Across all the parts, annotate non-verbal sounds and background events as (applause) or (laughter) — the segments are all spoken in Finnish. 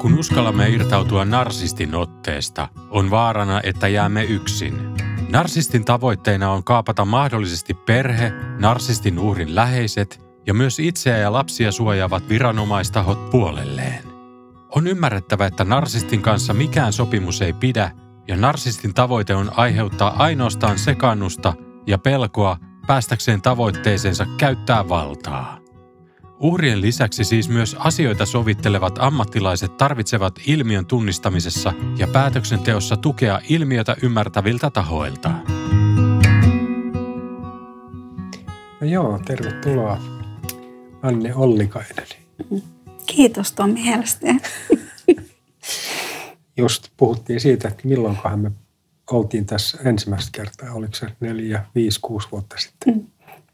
Kun uskallamme irtautua narsistin otteesta, on vaarana, että jäämme yksin. Narsistin tavoitteena on kaapata mahdollisesti perhe, narsistin uhrin läheiset ja myös itseä ja lapsia suojaavat viranomaistahot puolelleen. On ymmärrettävä, että narsistin kanssa mikään sopimus ei pidä ja narsistin tavoite on aiheuttaa ainoastaan sekannusta ja pelkoa päästäkseen tavoitteeseensa käyttää valtaa. Uhrien lisäksi siis myös asioita sovittelevat ammattilaiset tarvitsevat ilmiön tunnistamisessa ja päätöksenteossa tukea ilmiötä ymmärtäviltä tahoilta. No joo, tervetuloa Anne Ollikainen. Kiitos Tommi Helsteen. (laughs) Just puhuttiin siitä, että milloinkohan me oltiin tässä ensimmäistä kertaa. Oliko se neljä, viisi, kuusi vuotta sitten? Mm.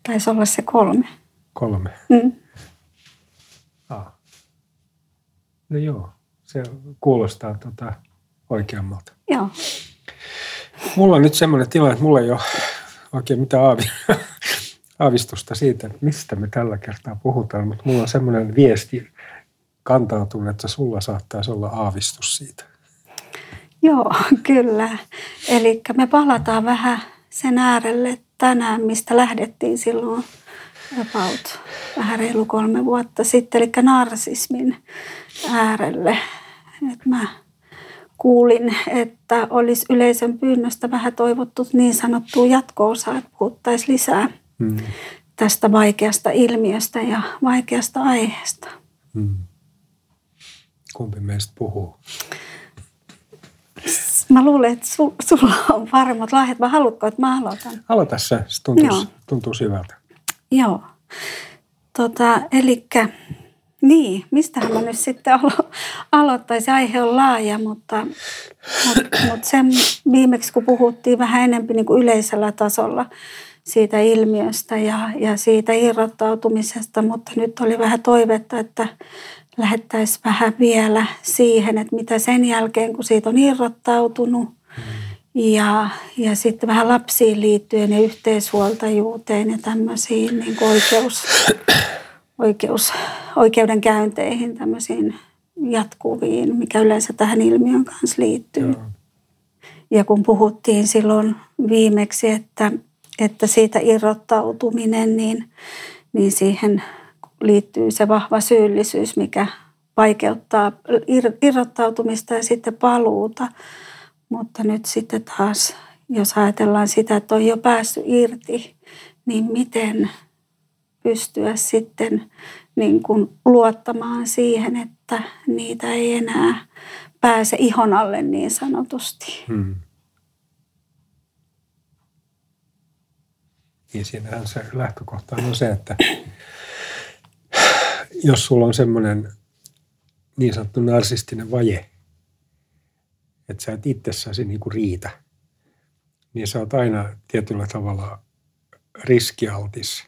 Taisi olla se kolme. Kolme. Mm. No joo, se kuulostaa tota oikeammalta. Joo. Mulla on nyt semmoinen tilanne, että mulla ei ole oikein mitään aavi, aavistusta siitä, mistä me tällä kertaa puhutaan, mutta mulla on semmoinen viesti kantautunut, että sulla saattaisi olla aavistus siitä. Joo, kyllä. Eli me palataan vähän sen äärelle tänään, mistä lähdettiin silloin about vähän reilu kolme vuotta sitten, eli narsismin äärelle. Et mä kuulin, että olisi yleisön pyynnöstä vähän toivottu niin sanottua jatko-osaa, että puhuttaisiin lisää hmm. tästä vaikeasta ilmiöstä ja vaikeasta aiheesta. Hmm. Kumpi meistä puhuu? Mä luulen, että su, sulla on paremmat lahjat. Mä haluatko, että mä aloitan? Aloita se. Se tuntuu, tuntuu syvältä. Joo. Tota, eli niin, mistähän mä nyt sitten alo- aloittaisin. Aihe on laaja, mutta, mutta, mutta sen viimeksi kun puhuttiin vähän enemmän niin kuin yleisellä tasolla siitä ilmiöstä ja, ja siitä irrottautumisesta, mutta nyt oli vähän toivetta, että lähettäisiin vähän vielä siihen, että mitä sen jälkeen, kun siitä on irrottautunut ja, ja sitten vähän lapsiin liittyen ja yhteishuoltajuuteen ja tämmöisiin niin oikeus, oikeus, oikeudenkäynteihin, tämmöisiin jatkuviin, mikä yleensä tähän ilmiön kanssa liittyy. Joo. Ja kun puhuttiin silloin viimeksi, että, että siitä irrottautuminen, niin, niin siihen liittyy se vahva syyllisyys, mikä vaikeuttaa irrottautumista ja sitten paluuta. Mutta nyt sitten taas, jos ajatellaan sitä, että on jo päässyt irti, niin miten pystyä sitten niin kuin luottamaan siihen, että niitä ei enää pääse ihon alle niin sanotusti. Hmm. Niin siinähän se lähtökohta on se, että jos sulla on semmoinen niin sanottu narsistinen vaje, että sä et itsessäsi niin kuin riitä, niin sä oot aina tietyllä tavalla riskialtis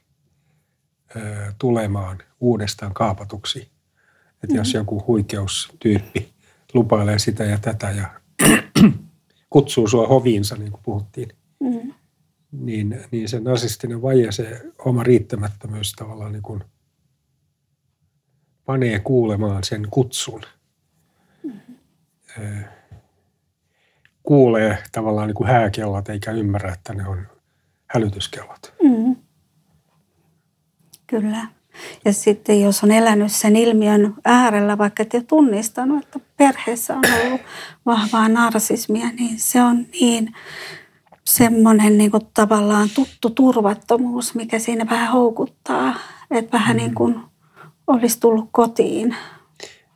ö, tulemaan uudestaan kaapatuksi. Että mm-hmm. jos joku huikeustyyppi lupailee sitä ja tätä ja (clears throat) kutsuu sua hoviinsa, niin kuin puhuttiin, mm-hmm. niin, niin se narsistinen vaje, se oma riittämättömyys tavallaan niin kuin – panee kuulemaan sen kutsun. Mm-hmm. Kuulee tavallaan niin kuin hääkellot eikä ymmärrä, että ne on hälytyskellot. Mm-hmm. Kyllä. Ja sitten jos on elänyt sen ilmiön äärellä, vaikka et ole tunnistanut, että perheessä on ollut vahvaa narsismia, niin se on niin semmoinen niin kuin tavallaan tuttu turvattomuus, mikä siinä vähän houkuttaa. Että vähän mm. niin kuin olisi tullut kotiin. Ja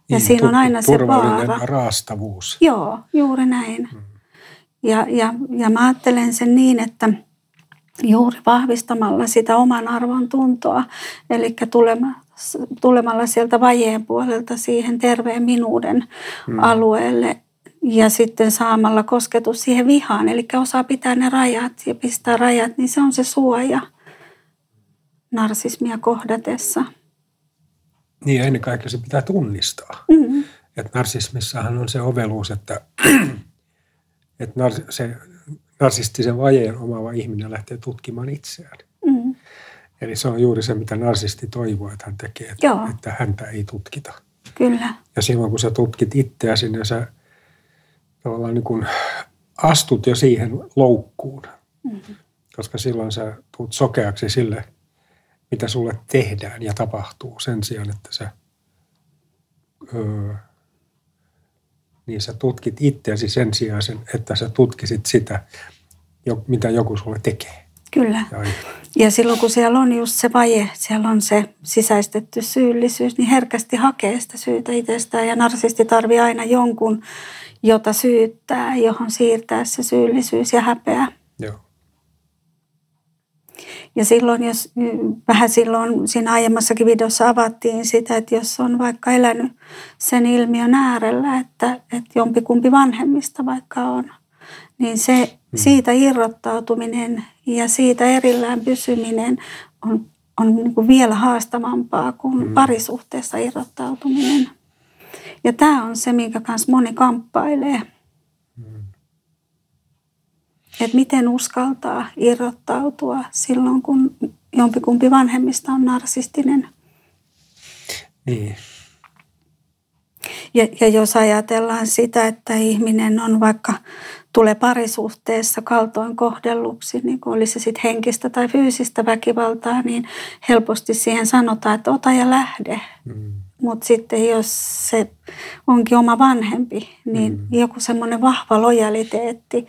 niin, siinä on aina se vaara. raastavuus. Joo, juuri näin. Hmm. Ja, ja, ja mä ajattelen sen niin, että juuri vahvistamalla sitä oman arvon tuntoa, eli tulemalla sieltä vajeen puolelta siihen terveen minuuden mm. alueelle ja sitten saamalla kosketus siihen vihaan, eli osaa pitää ne rajat ja pistää rajat, niin se on se suoja narsismia kohdatessa. Niin ja ennen kaikkea se pitää tunnistaa. Mm-hmm. Että narsismissahan on se oveluus, että, että nar- se narsistisen vajeen omaava ihminen lähtee tutkimaan itseään. Mm-hmm. Eli se on juuri se, mitä narsisti toivoo, että hän tekee, että, että häntä ei tutkita. Kyllä. Ja silloin, kun sä tutkit itseäsi, niin sä tavallaan niin kuin astut jo siihen loukkuun. Mm-hmm. Koska silloin sä tuut sokeaksi sille, mitä sulle tehdään ja tapahtuu sen sijaan, että sä, öö, niin sä tutkit itseäsi sen sijaan, että sä tutkisit sitä, mitä joku sulle tekee. Kyllä. Ja, ja silloin kun siellä on just se vaje, siellä on se sisäistetty syyllisyys, niin herkästi hakee sitä syytä itsestään. Ja narsisti tarvii aina jonkun, jota syyttää, johon siirtää se syyllisyys ja häpeä. Ja silloin, jos vähän silloin siinä aiemmassakin videossa avattiin sitä, että jos on vaikka elänyt sen ilmiön äärellä, että, että jompikumpi vanhemmista vaikka on, niin se hmm. siitä irrottautuminen ja siitä erillään pysyminen on, on niin kuin vielä haastavampaa kuin hmm. parisuhteessa irrottautuminen. Ja tämä on se, minkä kanssa moni kamppailee. Että miten uskaltaa irrottautua silloin, kun jompikumpi vanhemmista on narsistinen. Niin. Ja, ja jos ajatellaan sitä, että ihminen on vaikka tulee parisuhteessa kaltoin kohdelluksi, niin kuin olisi se sitten henkistä tai fyysistä väkivaltaa, niin helposti siihen sanotaan, että ota ja lähde. Mm. Mutta sitten jos se onkin oma vanhempi, niin mm. joku semmoinen vahva lojaliteetti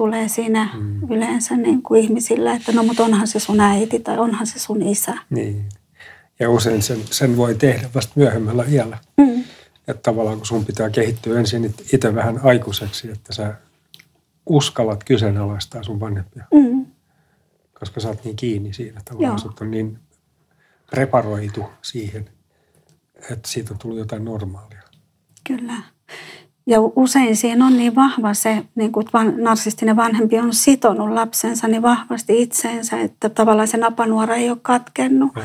tulee siinä mm. yleensä niin kuin ihmisillä, että no mutta onhan se sun äiti tai onhan se sun isä. Niin. Ja usein sen, sen voi tehdä vasta myöhemmällä iällä. Mm. Että tavallaan kun sun pitää kehittyä ensin itse vähän aikuiseksi, että sä uskallat kyseenalaistaa sun vanhempia. Mm. Koska sä oot niin kiinni siinä tavallaan, sut on niin reparoitu siihen, että siitä on tullut jotain normaalia. Kyllä. Ja usein siinä on niin vahva se, niin kuin narsistinen vanhempi on sitonut lapsensa niin vahvasti itseensä, että tavallaan se napanuora ei ole katkennut. Mm.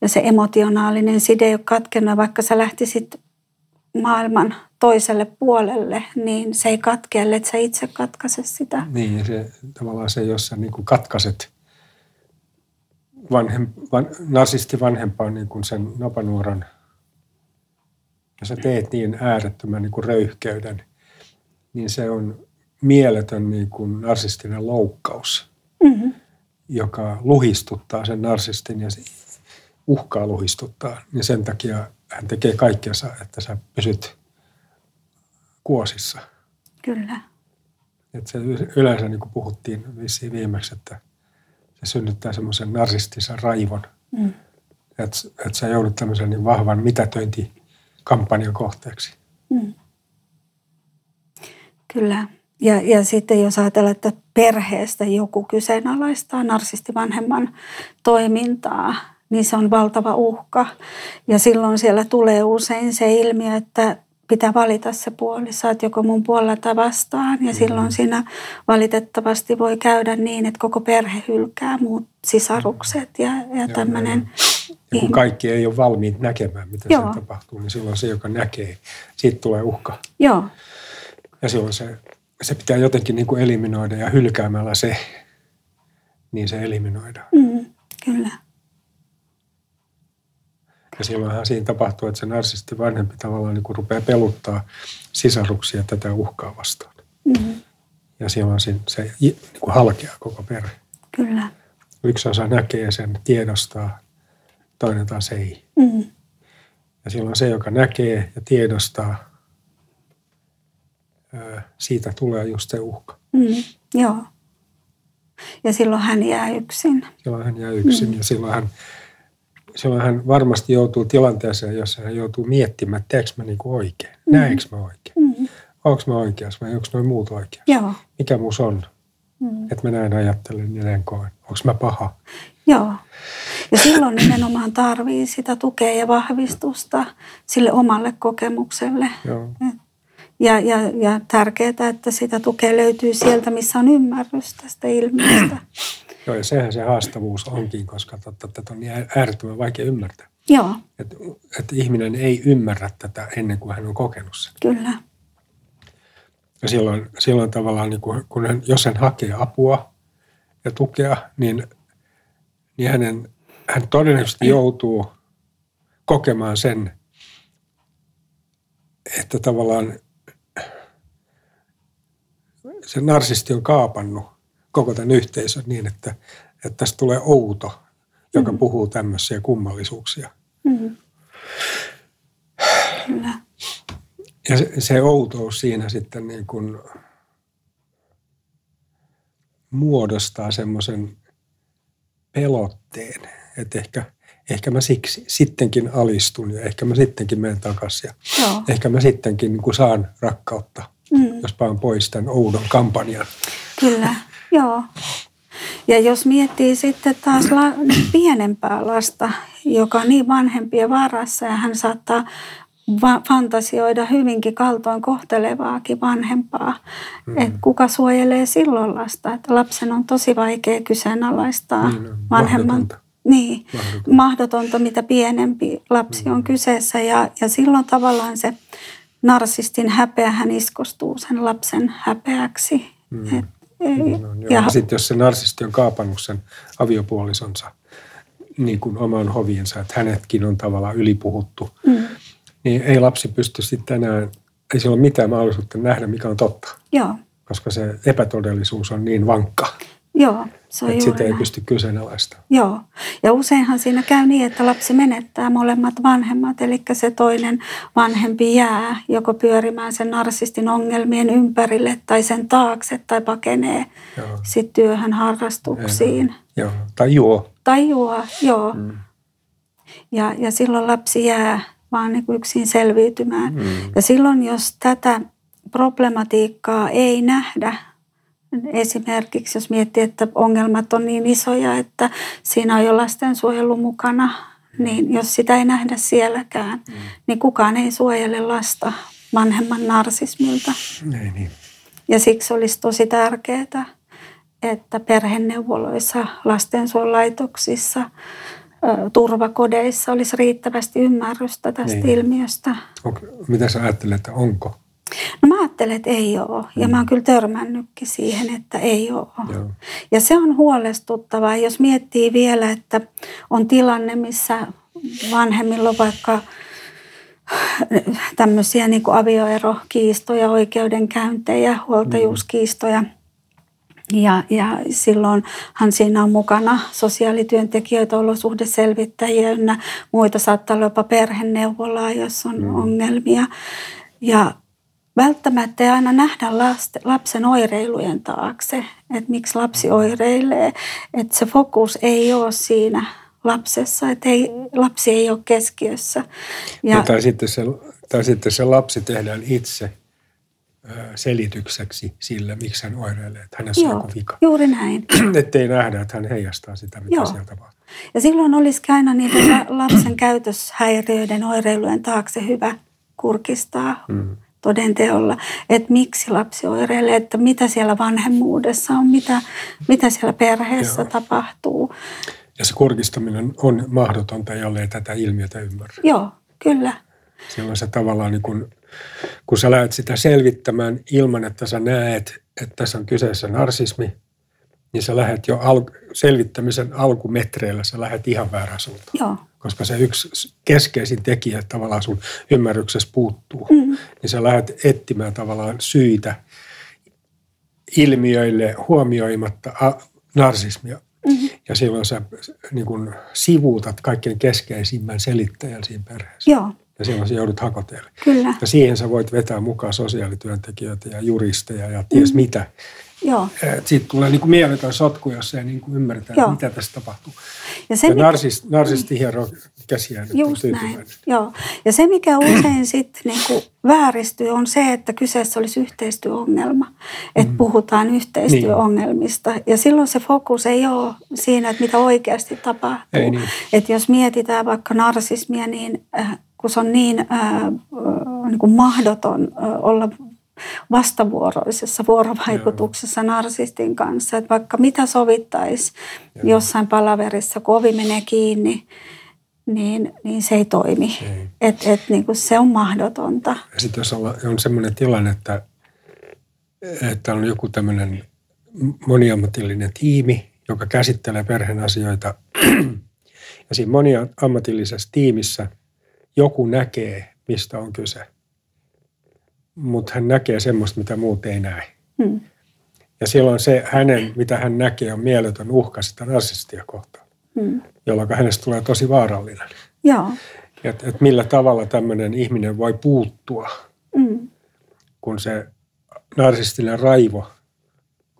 Ja se emotionaalinen side ei ole katkennut, vaikka sä lähtisit maailman toiselle puolelle, niin se ei katke, että sä itse katkaise sitä. Niin, se, tavallaan se, jos sä niin kuin katkaiset vanhem, van, narsisti vanhempaan niin kuin sen napanuoran, ja sä teet niin äärettömän niin kuin röyhkeyden, niin se on mieletön niin kuin narsistinen loukkaus, mm-hmm. joka luhistuttaa sen narsistin ja uhkaa luhistuttaa. Niin sen takia hän tekee kaikkensa, että sä pysyt kuosissa. Kyllä. Et se yleensä, niin kuin puhuttiin vissiin viimeksi, että se synnyttää semmoisen narsistisen raivon. Mm. Että et sä joudut tämmöisen niin vahvan mitätöintikampanjan kohteeksi. Mm. Kyllä. Ja, ja sitten jos ajatellaan, että perheestä joku kyseenalaistaa narsistivanhemman toimintaa, niin se on valtava uhka. Ja silloin siellä tulee usein se ilmiö, että pitää valita se puoli. Saat joko mun puolella tai vastaan. Ja silloin mm-hmm. siinä valitettavasti voi käydä niin, että koko perhe hylkää muut sisarukset ja, ja tämmöinen. Ja kun kaikki ei ole valmiit näkemään, mitä Joo. se tapahtuu, niin silloin se, joka näkee, siitä tulee uhka. Joo. Ja silloin se, se pitää jotenkin niin kuin eliminoida ja hylkäämällä se, niin se eliminoidaan. Mm, kyllä. Ja silloinhan siinä tapahtuu, että se narsisti vanhempi tavallaan niin kuin rupeaa peluttaa sisaruksia tätä uhkaa vastaan. Mm-hmm. Ja silloin se, se niin kuin halkeaa koko perhe. Kyllä. Yksi osa näkee sen, tiedostaa, toinen taas ei. Mm-hmm. Ja silloin se, joka näkee ja tiedostaa, siitä tulee just se uhka. Mm, joo. Ja silloin hän jää yksin. Silloin hän jää yksin mm. ja silloin hän silloin hän varmasti joutuu tilanteeseen, jossa hän joutuu miettimään, että teekö mä niin kuin oikein, mm. näekö mä oikein, mm. onko mä oikeassa vai onko noin muut oikeassa, Joo. mikä muus on. Mm. Että mä näin ajattelen ja näin koen. Onko mä paha? Joo. Ja silloin nimenomaan tarvii sitä tukea ja vahvistusta sille omalle kokemukselle. Joo. Ja, ja, ja tärkeää, että sitä tukea löytyy sieltä, missä on ymmärrys tästä ilmiöstä. (clears throat) Joo, ja sehän se haastavuus onkin, koska tätä on niin äärettömän vaikea ymmärtää. Joo. Että et ihminen ei ymmärrä tätä ennen kuin hän on kokenut sen. Kyllä. Ja silloin, silloin tavallaan, niin kun, kun hän, jos hän hakee apua ja tukea, niin, niin hänen, hän todennäköisesti joutuu kokemaan sen, että tavallaan se narsisti on kaapannut koko tämän yhteisön niin, että, että tästä tulee outo, joka mm. puhuu tämmöisiä kummallisuuksia. Mm. Kyllä. Ja se, se outous siinä sitten niin kuin muodostaa semmoisen pelotteen, että ehkä, ehkä mä siksi sittenkin alistun ja ehkä mä sittenkin menen takaisin ja Joo. ehkä mä sittenkin niin kuin saan rakkautta, mm. jos paan pois tämän oudon kampanjan. Kyllä, (laughs) joo. Ja jos miettii sitten taas la, pienempää lasta, joka on niin vanhempien varassa ja hän saattaa va- fantasioida hyvinkin kaltoin kohtelevaakin vanhempaa. Mm. Että kuka suojelee silloin lasta. Että lapsen on tosi vaikea kyseenalaistaa niin, vanhemman. Mahdotonta. Niin, mahdotonta. mahdotonta, mitä pienempi lapsi mm. on kyseessä. Ja, ja silloin tavallaan se narsistin häpeä, hän iskostuu sen lapsen häpeäksi. Mm. Et, niin ja, ja sitten jos se narsisti on kaapannut sen aviopuolisonsa niin kuin oman hoviensa, että hänetkin on tavallaan ylipuhuttu, mm niin ei lapsi pysty sitten enää, ei sillä ole mitään mahdollisuutta nähdä, mikä on totta. Joo. Koska se epätodellisuus on niin vankka. Joo, se on että sitä ei pysty kyseenalaista. Joo, ja useinhan siinä käy niin, että lapsi menettää molemmat vanhemmat, eli se toinen vanhempi jää joko pyörimään sen narsistin ongelmien ympärille tai sen taakse tai pakenee sitten työhön harrastuksiin. Joo, tai juo. Tai juo, joo. Mm. Ja, ja silloin lapsi jää vaan niin kuin yksin selviytymään. Mm. Ja silloin, jos tätä problematiikkaa ei nähdä, esimerkiksi jos miettii, että ongelmat on niin isoja, että siinä on jo lastensuojelu mukana, niin jos sitä ei nähdä sielläkään, mm. niin kukaan ei suojele lasta vanhemman narsismilta. Ei niin. Ja siksi olisi tosi tärkeää, että perheneuvoloissa, lastensuojelaitoksissa turvakodeissa olisi riittävästi ymmärrystä tästä niin. ilmiöstä. Okay. Mitä sä ajattelet, että onko? No mä ajattelen, että ei ole. Ja mm. mä oon kyllä törmännytkin siihen, että ei ole. Joo. Ja se on huolestuttavaa, jos miettii vielä, että on tilanne, missä vanhemmilla on vaikka tämmöisiä niin kuin avioerokiistoja, oikeudenkäyntejä, huoltajuuskiistoja – ja, ja silloinhan siinä on mukana sosiaalityöntekijöitä, olosuhdeselvittäjiä ynnä muita. Saattaa olla jopa perheneuvolaa, jos on mm. ongelmia. Ja välttämättä ei aina nähdä lapsen oireilujen taakse, että miksi lapsi oireilee. Että se fokus ei ole siinä lapsessa, että ei, lapsi ei ole keskiössä. Ja, ja tai, sitten se, tai sitten se lapsi tehdään itse – selitykseksi sille, miksi hän oireilee, että hänessä Joo, on joku vika. juuri näin. (clears throat) ei nähdä, että hän heijastaa sitä, mitä Joo. sieltä tapahtuu. Ja silloin olisi aina niiden lapsen (clears throat) käytöshäiriöiden oireilujen taakse hyvä kurkistaa hmm. todenteolla, että miksi lapsi oireilee, että mitä siellä vanhemmuudessa on, mitä, mitä siellä perheessä Joo. tapahtuu. Ja se kurkistaminen on mahdotonta, jollei tätä ilmiötä ymmärrä. Joo, kyllä. Silloin se tavallaan niin kuin kun sä lähdet sitä selvittämään ilman, että sä näet, että tässä on kyseessä narsismi, niin sä lähdet jo al- selvittämisen alkumetreillä, sä lähdet ihan väärän suuntaan. Joo. Koska se yksi keskeisin tekijä tavallaan sun ymmärryksessä puuttuu. Mm-hmm. Niin sä lähdet etsimään tavallaan syitä ilmiöille huomioimatta narsismia. Mm-hmm. Ja silloin sä niin kun sivuutat kaikkein keskeisimmän selittäjän siinä perheessä. Joo ja silloin sä joudut hakoteelle. Kyllä. Ja siihen sä voit vetää mukaan sosiaalityöntekijöitä ja juristeja ja ties mm. mitä. Joo. Siitä tulee niin kuin mieletön sotku, jos ei niin kuin ymmärretä, Joo. mitä tässä tapahtuu. Ja, se, ja narsist, narsisti hiero käsiään. Just näin, joo. Ja se, mikä usein sitten niin kuin vääristyy, on se, että kyseessä olisi yhteistyöongelma. Että mm. puhutaan yhteistyöongelmista. Niin. Ja silloin se fokus ei ole siinä, että mitä oikeasti tapahtuu. Ei niin. Että jos mietitään vaikka narsismia, niin äh, kun se on niin, äh, niin kuin mahdoton olla vastavuoroisessa vuorovaikutuksessa Joo. narsistin kanssa. Että vaikka mitä sovittaisi jossain palaverissa, kun ovi menee kiinni, niin, niin se ei toimi. Ei. Et, et, niin kuin se on mahdotonta. Ja sitten jos on, on sellainen tilanne, että, että on joku tämmöinen moniammatillinen tiimi, joka käsittelee perheen asioita, (clears throat) ja siinä moniammatillisessa tiimissä joku näkee, mistä on kyse – mutta hän näkee semmoista, mitä muut ei näe. Hmm. Ja silloin se hänen, mitä hän näkee, on mieletön uhka sitä narsistia kohtaan, hmm. jolloin hänestä tulee tosi vaarallinen. Joo. Et, et millä tavalla tämmöinen ihminen voi puuttua, hmm. kun se narsistinen raivo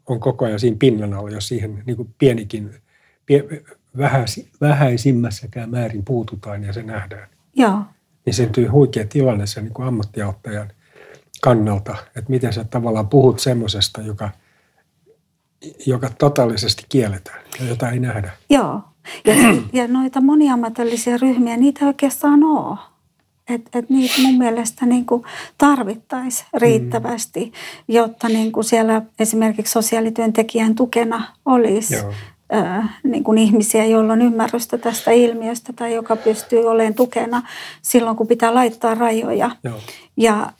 on koko ajan siinä pinnan alla, jos siihen niin kuin pienikin, pie, vähäisi, vähäisimmässäkään määrin puututaan ja se nähdään. Joo. Niin syntyy huikea tilanne sen niin kuin ammattiauttajan kannalta, että miten sä tavallaan puhut semmoisesta, joka, joka totaalisesti kielletään ja jota ei nähdä. Joo, ja, ja noita moniammatillisia ryhmiä, niitä oikeastaan ole. Että et niitä mun mielestä niin tarvittaisiin riittävästi, mm. jotta niin kuin siellä esimerkiksi sosiaalityöntekijän tukena olisi Joo. Niin kuin ihmisiä, joilla on ymmärrystä tästä ilmiöstä tai joka pystyy olemaan tukena silloin, kun pitää laittaa rajoja. Joo. Ja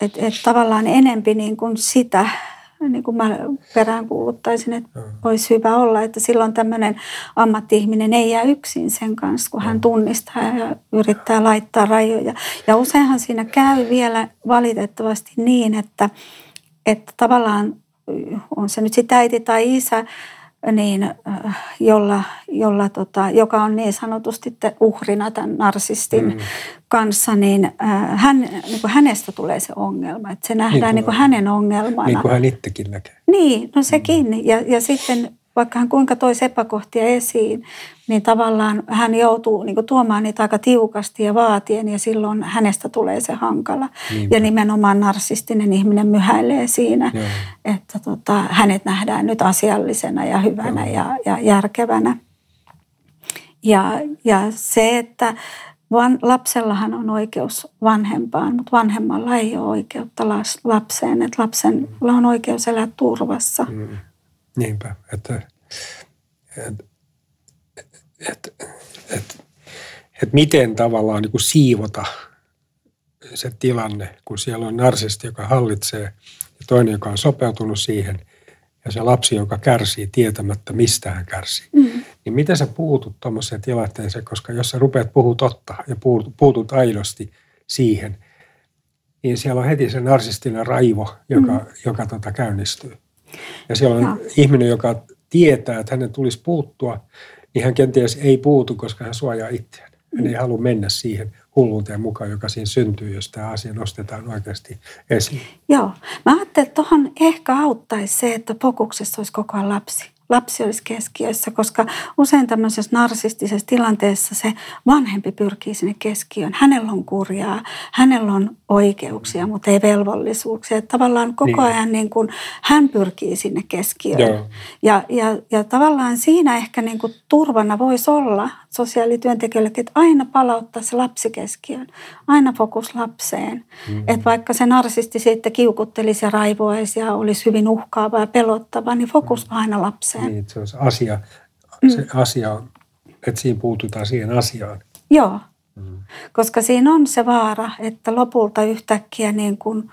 että et tavallaan enempi niin kuin sitä, niin kuin mä peräänkuuluttaisin, että mm. olisi hyvä olla, että silloin tämmöinen ammatti-ihminen ei jää yksin sen kanssa, kun hän tunnistaa ja yrittää laittaa rajoja. Ja useinhan siinä käy vielä valitettavasti niin, että, että tavallaan on se nyt sitten äiti tai isä, niin, äh, jolla, jolla tota, joka on niin sanotusti uhrina tämän narsistin mm. kanssa, niin äh, hän, niin kuin hänestä tulee se ongelma. Että se nähdään niin kuin, niin kuin hänen ongelmana. Niin kuin hän itsekin näkee. Niin, no sekin. Mm. Ja, ja sitten vaikka hän kuinka toisi epäkohtia esiin, niin tavallaan hän joutuu niin kuin, tuomaan niitä aika tiukasti ja vaatien ja silloin hänestä tulee se hankala. Niinpä. Ja nimenomaan narsistinen ihminen myhäilee siinä, Joo. että tota, hänet nähdään nyt asiallisena ja hyvänä ja, ja järkevänä. Ja, ja se, että van, lapsellahan on oikeus vanhempaan, mutta vanhemmalla ei ole oikeutta lapseen. Että lapsella on oikeus elää turvassa. Mm Niinpä, että, että, että, että, että miten tavallaan niin kuin siivota se tilanne, kun siellä on narsisti, joka hallitsee ja toinen, joka on sopeutunut siihen ja se lapsi, joka kärsii tietämättä, mistä hän kärsii. Mm. Niin miten sä puutut tuommoiseen tilanteeseen, koska jos sä rupeat puhua totta ja puutut aidosti siihen, niin siellä on heti se narsistinen raivo, joka, mm. joka tota käynnistyy. Ja siellä on ja. ihminen, joka tietää, että hänen tulisi puuttua, niin hän kenties ei puutu, koska hän suojaa itseään. Hän ei halua mennä siihen hulluuteen mukaan, joka siinä syntyy, jos tämä asia nostetaan oikeasti esiin. Joo. Mä ajattelin, että tuohon ehkä auttaisi se, että fokuksessa olisi koko ajan lapsi lapsi olisi keskiössä, koska usein tämmöisessä narsistisessa tilanteessa se vanhempi pyrkii sinne keskiöön. Hänellä on kurjaa, hänellä on oikeuksia, mutta ei velvollisuuksia. Että tavallaan koko niin. ajan niin kuin hän pyrkii sinne keskiöön. Ja, ja, ja tavallaan siinä ehkä niin kuin turvana voisi olla sosiaalityöntekijöille, että aina palauttaa se lapsi keskiöön, aina fokus lapseen. Mm-hmm. Että vaikka se narsisti sitten kiukuttelisi ja raivoisi ja olisi hyvin uhkaava ja pelottava, niin fokus mm-hmm. aina lapseen. Niin, se on se asia, se mm. asia, että siinä puututaan siihen asiaan. Joo, mm-hmm. koska siinä on se vaara, että lopulta yhtäkkiä niin kuin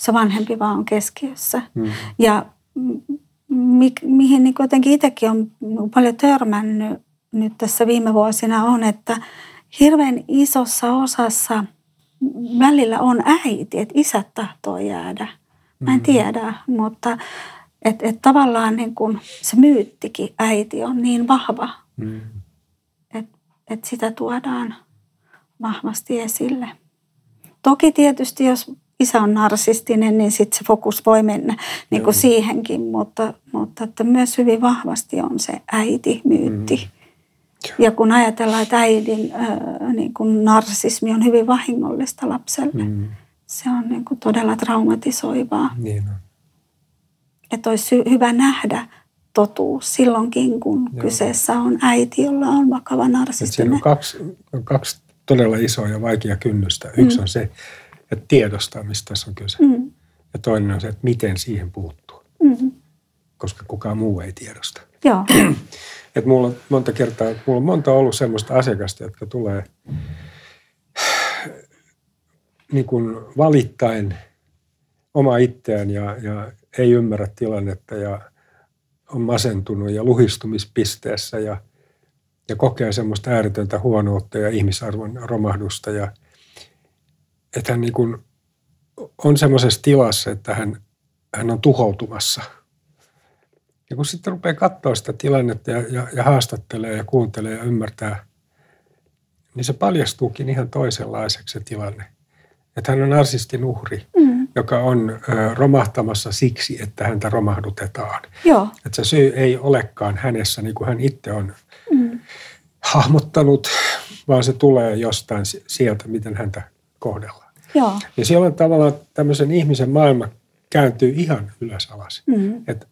se vanhempi vaan on keskiössä. Mm-hmm. Ja mi- mihin niin jotenkin itsekin on paljon törmännyt nyt tässä viime vuosina on, että hirveän isossa osassa välillä on äiti, että isät tahtoo jäädä. Mä en mm. tiedä, mutta että et tavallaan niin kun se myyttikin äiti on niin vahva, mm. että et sitä tuodaan vahvasti esille. Toki tietysti, jos isä on narsistinen, niin sitten se fokus voi mennä niin kuin siihenkin, mutta, mutta että myös hyvin vahvasti on se äiti-myytti. Mm Ja kun ajatellaan, että äidin äh, niin kuin narsismi on hyvin vahingollista lapselle, mm. se on niin kuin todella traumatisoivaa. Niin on. Että olisi hyvä nähdä totuus silloinkin, kun Joo. kyseessä on äiti, jolla on vakava narsistinen. Siinä on kaksi, on kaksi todella isoa ja vaikea kynnystä. Yksi mm. on se, että tiedostaa, mistä tässä on kyse. Mm. Ja toinen on se, että miten siihen puuttuu. Mm. Koska kukaan muu ei tiedosta. Joo. (clears throat) Et mulla on monta kertaa, mulla on monta ollut semmoista asiakasta, jotka tulee (sighs) niin kuin valittain oma itseään ja, ja ei ymmärrä tilannetta ja on masentunut ja luhistumispisteessä ja, ja kokee semmoista ääretöntä huonoutta ja ihmisarvon romahdusta. Ja, että hän niin kuin on semmoisessa tilassa, että hän, hän on tuhoutumassa. Ja kun sitten rupeaa katsoa sitä tilannetta ja, ja, ja haastattelee ja kuuntelee ja ymmärtää, niin se paljastuukin ihan toisenlaiseksi se tilanne. Että hän on narsistin uhri. Mm joka on romahtamassa siksi, että häntä romahdutetaan. Joo. Että se syy ei olekaan hänessä niin kuin hän itse on mm. hahmottanut, vaan se tulee jostain sieltä, miten häntä kohdellaan. Joo. Ja silloin tavallaan tämmöisen ihmisen maailma kääntyy ihan ylös alas. Mm. Että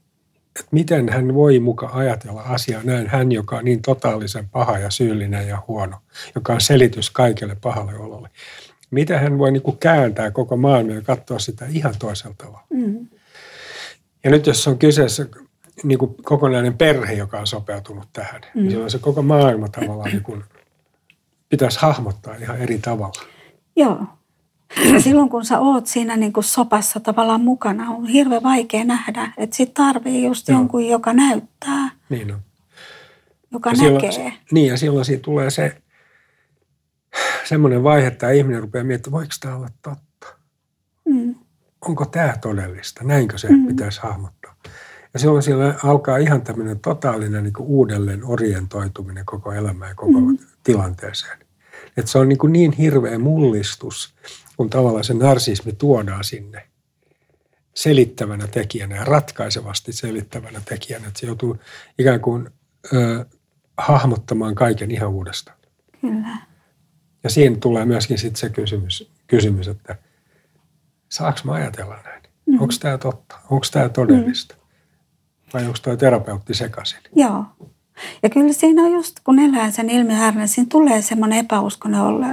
et miten hän voi muka ajatella asiaa näin, hän joka on niin totaalisen paha ja syyllinen ja huono, joka on selitys kaikelle pahalle ololle miten hän voi niin kuin kääntää koko maailman ja katsoa sitä ihan toisella tavalla. Mm. Ja nyt jos on kyseessä niin kuin kokonainen perhe, joka on sopeutunut tähän, niin mm. niin silloin se koko maailma tavallaan niin kuin pitäisi hahmottaa ihan eri tavalla. Joo. Silloin kun sä oot siinä niin kuin sopassa tavallaan mukana, on hirveän vaikea nähdä, että sit tarvii just Joo. jonkun, joka näyttää. Niin on. Joka ja näkee. Silloin, niin ja silloin siitä tulee se semmoinen vaihe, että ihminen rupeaa miettimään, voiko tämä olla totta? Mm. Onko tämä todellista? Näinkö se mm. pitäisi hahmottaa? Ja silloin siellä alkaa ihan tämmöinen totaalinen niin kuin uudelleen orientoituminen koko elämään ja koko mm. tilanteeseen. Että se on niin, kuin niin hirveä mullistus, kun tavallaan se narsismi tuodaan sinne selittävänä tekijänä ja ratkaisevasti selittävänä tekijänä. Että se joutuu ikään kuin ö, hahmottamaan kaiken ihan uudestaan. Kyllä. Ja siinä tulee myöskin sitten se kysymys, kysymys, että saaks mä ajatella näin? Mm. Onko tämä totta? Onko tämä todellista? Mm. Vai onko tuo terapeutti sekaisin? Joo. Ja kyllä siinä on just, kun elää sen ilmiön äärellä, siinä tulee semmoinen epäuskonen olla,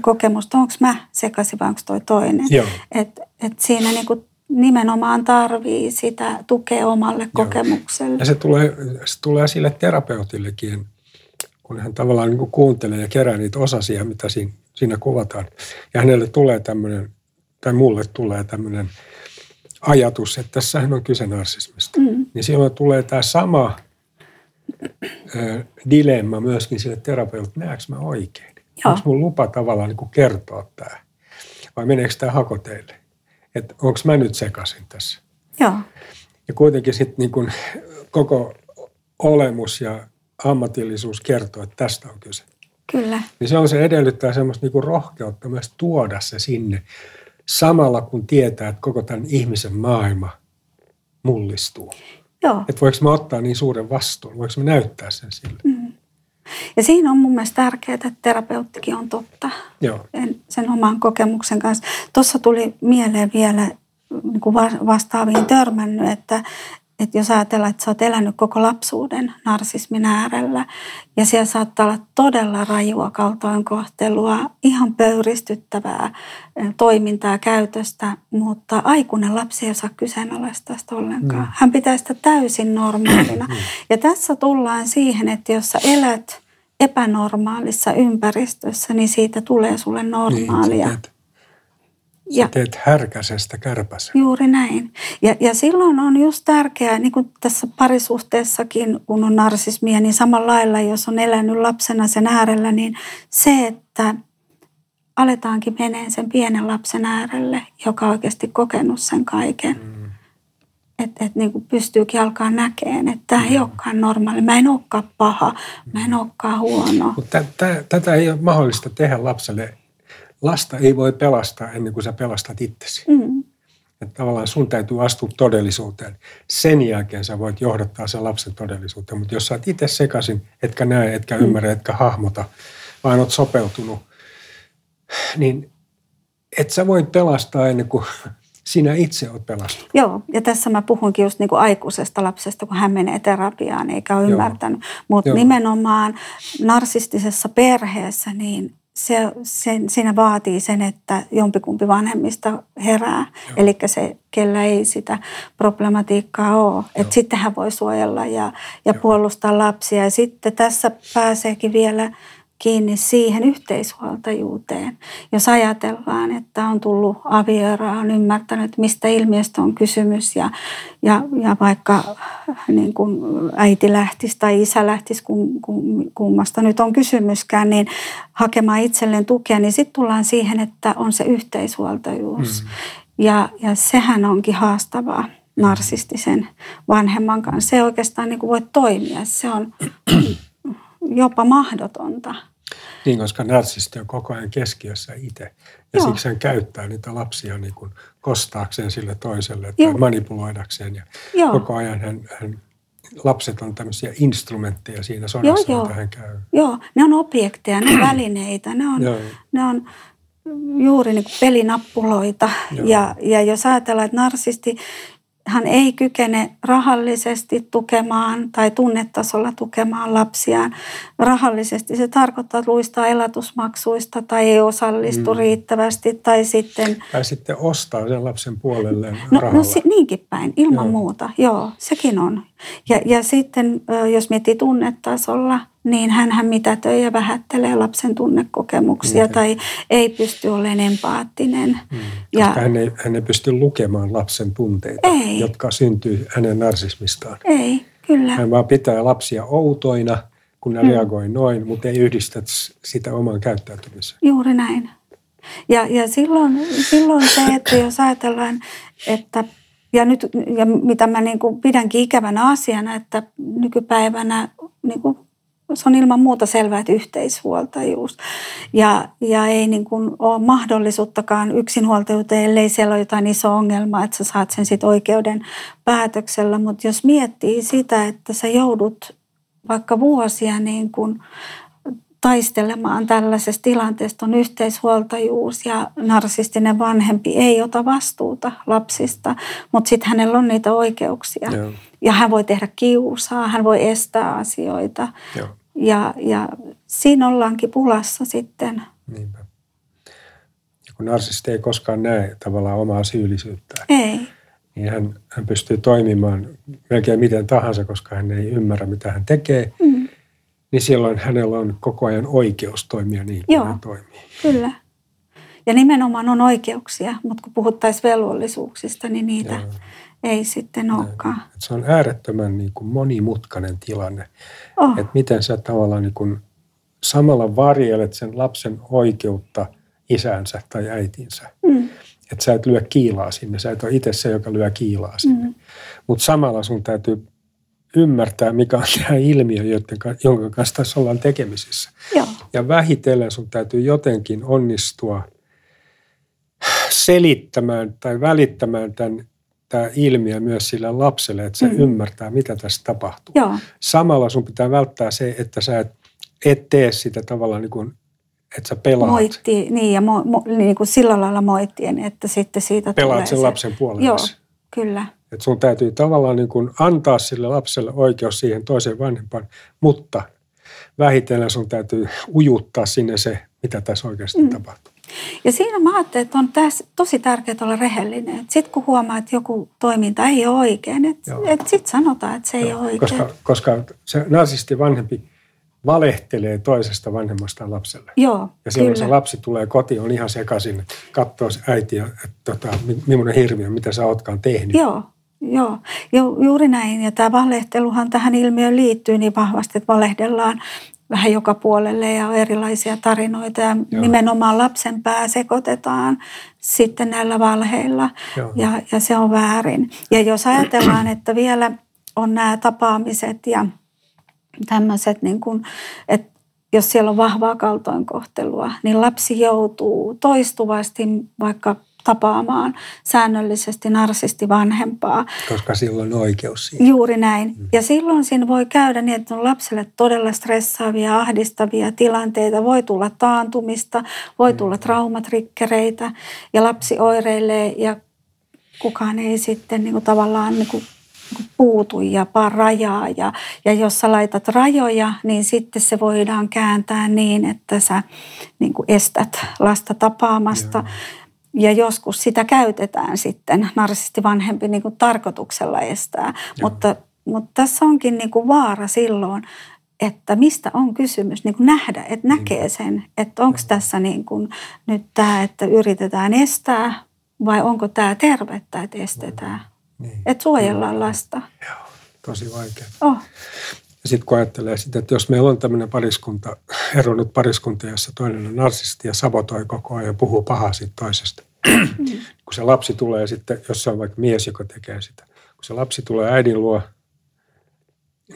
kokemus, että onko mä sekaisin vai onko toi toinen. Että et siinä niinku nimenomaan tarvii sitä tukea omalle Joo. kokemukselle. Ja se tulee, se tulee sille terapeutillekin kun hän tavallaan niin kuin kuuntelee ja kerää niitä osasia, mitä siinä, siinä kuvataan. Ja hänelle tulee tämmöinen, tai mulle tulee tämmöinen ajatus, että tässähän on kyse narsismista. Mm. Niin silloin tulee tämä sama dilemma myöskin sille terapeutille, näekö mä oikein? Onko mun lupa tavallaan niin kertoa tämä? Vai meneekö tämä hakoteille? Että onko mä nyt sekaisin tässä? Joo. Ja kuitenkin sitten niin koko olemus ja ammatillisuus kertoo, että tästä on kyse. Kyllä. Niin se on se edellyttää semmoista niinku rohkeutta myös tuoda se sinne samalla kun tietää, että koko tämän ihmisen maailma mullistuu. Joo. Että voiko me ottaa niin suuren vastuun, voiko me näyttää sen sille. Mm. Ja siinä on mun mielestä tärkeää, että terapeuttikin on totta Joo. sen oman kokemuksen kanssa. Tuossa tuli mieleen vielä niin kuin vastaaviin törmännyt, että, että jos ajatellaan, että sä oot elänyt koko lapsuuden narsismin äärellä ja siellä saattaa olla todella rajua kaltoinkohtelua, ihan pöyristyttävää toimintaa käytöstä, mutta aikuinen lapsi ei osaa kyseenalaistaa sitä ollenkaan. Mm. Hän pitää sitä täysin normaalina. Mm. Ja tässä tullaan siihen, että jos sä elät epänormaalissa ympäristössä, niin siitä tulee sulle normaalia. Niin, ja, teet härkäsestä kärpäsen. Juuri näin. Ja, ja silloin on just tärkeää, niin kuin tässä parisuhteessakin, kun on narsismia, niin samalla lailla, jos on elänyt lapsena sen äärellä, niin se, että aletaankin meneen sen pienen lapsen äärelle, joka on oikeasti kokenut sen kaiken. Mm. Että et niin pystyykin alkaa näkemään, että tämä mm. ei olekaan normaali. Mä en olekaan paha, mä en olekaan huono. Mutta tätä ei ole mahdollista tehdä lapselle lasta ei voi pelastaa ennen kuin sä pelastat itsesi. Mm. Että tavallaan sun täytyy astua todellisuuteen. Sen jälkeen sä voit johdattaa sen lapsen todellisuuteen. Mutta jos sä oot itse sekaisin, etkä näe, etkä mm. ymmärrä, etkä hahmota, vaan oot sopeutunut, niin et sä voi pelastaa ennen kuin sinä itse olet pelastunut. Joo, ja tässä mä puhunkin just niin kuin aikuisesta lapsesta, kun hän menee terapiaan eikä ole Joo. ymmärtänyt. Mutta nimenomaan narsistisessa perheessä, niin se, se, siinä vaatii sen, että jompikumpi vanhemmista herää. Eli se, kellä ei sitä problematiikkaa ole. Että sitten hän voi suojella ja, ja puolustaa lapsia. Ja sitten tässä pääseekin vielä kiinni siihen yhteishuoltajuuteen. Jos ajatellaan, että on tullut avioeroa, on ymmärtänyt, mistä ilmiöstä on kysymys ja, ja, ja vaikka niin kuin äiti lähtisi tai isä lähtisi, kum, kum, kummasta nyt on kysymyskään, niin hakemaan itselleen tukea, niin sitten tullaan siihen, että on se yhteishuoltajuus. Mm. Ja, ja sehän onkin haastavaa narsistisen vanhemman kanssa. Se oikeastaan niin kuin voi toimia. Se on jopa mahdotonta. Niin, koska narsisti on koko ajan keskiössä itse. Ja Joo. siksi hän käyttää niitä lapsia niin kuin kostaakseen sille toiselle tai Joo. manipuloidakseen. Ja Joo. koko ajan hän, hän, lapset on tämmöisiä instrumentteja siinä sodassa, Joo, hän käy. Joo, ne on objekteja, ne on (clears throat) välineitä, ne on, ne on juuri niin kuin pelinappuloita. Ja, ja jos ajatellaan, että narsisti hän ei kykene rahallisesti tukemaan tai tunnetasolla tukemaan lapsiaan. Rahallisesti se tarkoittaa, että luistaa elatusmaksuista tai ei osallistu mm. riittävästi tai sitten... Tai sitten ostaa sen lapsen puolelle no, no niinkin päin, ilman joo. muuta. Joo, sekin on. Ja, ja sitten jos miettii tunnetasolla, niin hän mitätöi ja vähättelee lapsen tunnekokemuksia okay. tai ei pysty olemaan empaattinen. Mm. Ja, Koska hän ei, hän ei pysty lukemaan lapsen tunteita, ei. jotka syntyy hänen narsismistaan. Ei, kyllä. Hän vaan pitää lapsia outoina, kun ne mm. reagoi noin, mutta ei yhdistä sitä omaan käyttäytymiseen. Juuri näin. Ja, ja silloin, silloin se, että jos ajatellaan, että ja nyt, ja mitä mä niin kuin pidänkin ikävänä asiana, että nykypäivänä niin kuin se on ilman muuta selvää, että yhteishuoltajuus. Ja, ja ei niin kuin ole mahdollisuuttakaan yksinhuoltajuuteen, ellei siellä ole jotain iso ongelma, että sä saat sen sit oikeuden päätöksellä. Mutta jos miettii sitä, että sä joudut vaikka vuosia niin kuin taistelemaan tällaisesta tilanteesta on yhteishuoltajuus ja narsistinen vanhempi ei ota vastuuta lapsista, mutta sitten hänellä on niitä oikeuksia. Joo. Ja hän voi tehdä kiusaa, hän voi estää asioita. Joo. Ja, ja siinä ollaankin pulassa sitten. Niinpä. Ja kun narsisti ei koskaan näe tavallaan omaa syyllisyyttään. Ei. Niin hän, hän pystyy toimimaan melkein miten tahansa, koska hän ei ymmärrä, mitä hän tekee. Mm niin silloin hänellä on koko ajan oikeus toimia niin kuin Joo, hän toimii. kyllä. Ja nimenomaan on oikeuksia, mutta kun puhuttaisiin velvollisuuksista, niin niitä Joo. ei sitten olekaan. Se on äärettömän niin kuin monimutkainen tilanne. Oh. Että miten sä tavallaan niin kuin samalla varjelet sen lapsen oikeutta isäänsä tai äitinsä. Mm. Että sä et lyö kiilaa sinne. Sä et ole itse se, joka lyö kiilaa sinne. Mm. Mutta samalla sun täytyy ymmärtää, mikä on tämä ilmiö, jonka kanssa tässä ollaan tekemisissä. Joo. Ja vähitellen sun täytyy jotenkin onnistua selittämään tai välittämään tämän, tämä ilmiö myös sille lapselle, että se mm. ymmärtää, mitä tässä tapahtuu. Joo. Samalla sun pitää välttää se, että sä et, et tee sitä tavallaan niin kuin, että sä pelaat. Moitti, niin ja mo, mo, niin kuin sillä lailla moittien, että sitten siitä Pelaat tulee sen se. lapsen puolelle. Joo, kyllä. Että sun täytyy tavallaan niin kuin antaa sille lapselle oikeus siihen toiseen vanhempaan, mutta vähitellen sun täytyy ujuttaa sinne se, mitä tässä oikeasti mm. tapahtuu. Ja siinä mä ajattelin, että on tässä tosi tärkeää olla rehellinen. Sitten kun huomaa, että joku toiminta ei ole oikein, että et sitten sanotaan, että se Joo. ei ole oikein. Koska, koska se narsisti vanhempi valehtelee toisesta vanhemmasta lapselle. Joo, ja silloin kyllä. se lapsi tulee kotiin, on ihan sekaisin, katsoo äitiä, että tota, millainen hirviö, mitä sä ootkaan tehnyt. Joo, Joo, Ju, juuri näin. Ja tämä valehteluhan tähän ilmiöön liittyy niin vahvasti, että valehdellaan vähän joka puolelle ja erilaisia tarinoita. Ja Joo. nimenomaan lapsen pää sekoitetaan sitten näillä valheilla ja, ja se on väärin. Ja jos ajatellaan, (clears throat) että vielä on nämä tapaamiset ja tämmöiset, niin kuin, että jos siellä on vahvaa kaltoinkohtelua, niin lapsi joutuu toistuvasti vaikka tapaamaan säännöllisesti narsisti vanhempaa. Koska silloin on oikeus siihen. Juuri näin. Mm. Ja silloin siinä voi käydä niin, että on lapselle todella stressaavia, ahdistavia tilanteita. Voi tulla taantumista, voi tulla mm. traumatrikkereitä ja lapsi oireilee ja kukaan ei sitten niin kuin tavallaan niin kuin puutu ja rajaa. Ja, ja jos sä laitat rajoja, niin sitten se voidaan kääntää niin, että sä niin kuin estät lasta tapaamasta. Joo. Ja joskus sitä käytetään sitten, narsisti vanhempi niin kuin tarkoituksella estää. Mutta, mutta tässä onkin niin kuin vaara silloin, että mistä on kysymys, niin kuin nähdä, että näkee sen, että onko tässä niin kuin nyt tämä, että yritetään estää vai onko tämä tervettä, että estetään. Niin. Että suojellaan lasta. Joo, tosi vaikea. Oh. Ja sitten kun ajattelee sitä, että jos meillä on tämmöinen pariskunta, eronnut pariskunta, jossa toinen on narsisti ja sabotoi koko ajan ja puhuu pahaa siitä toisesta. (clears throat) Kun se lapsi tulee sitten, jos se on vaikka mies, joka tekee sitä. Kun se lapsi tulee äidin luo,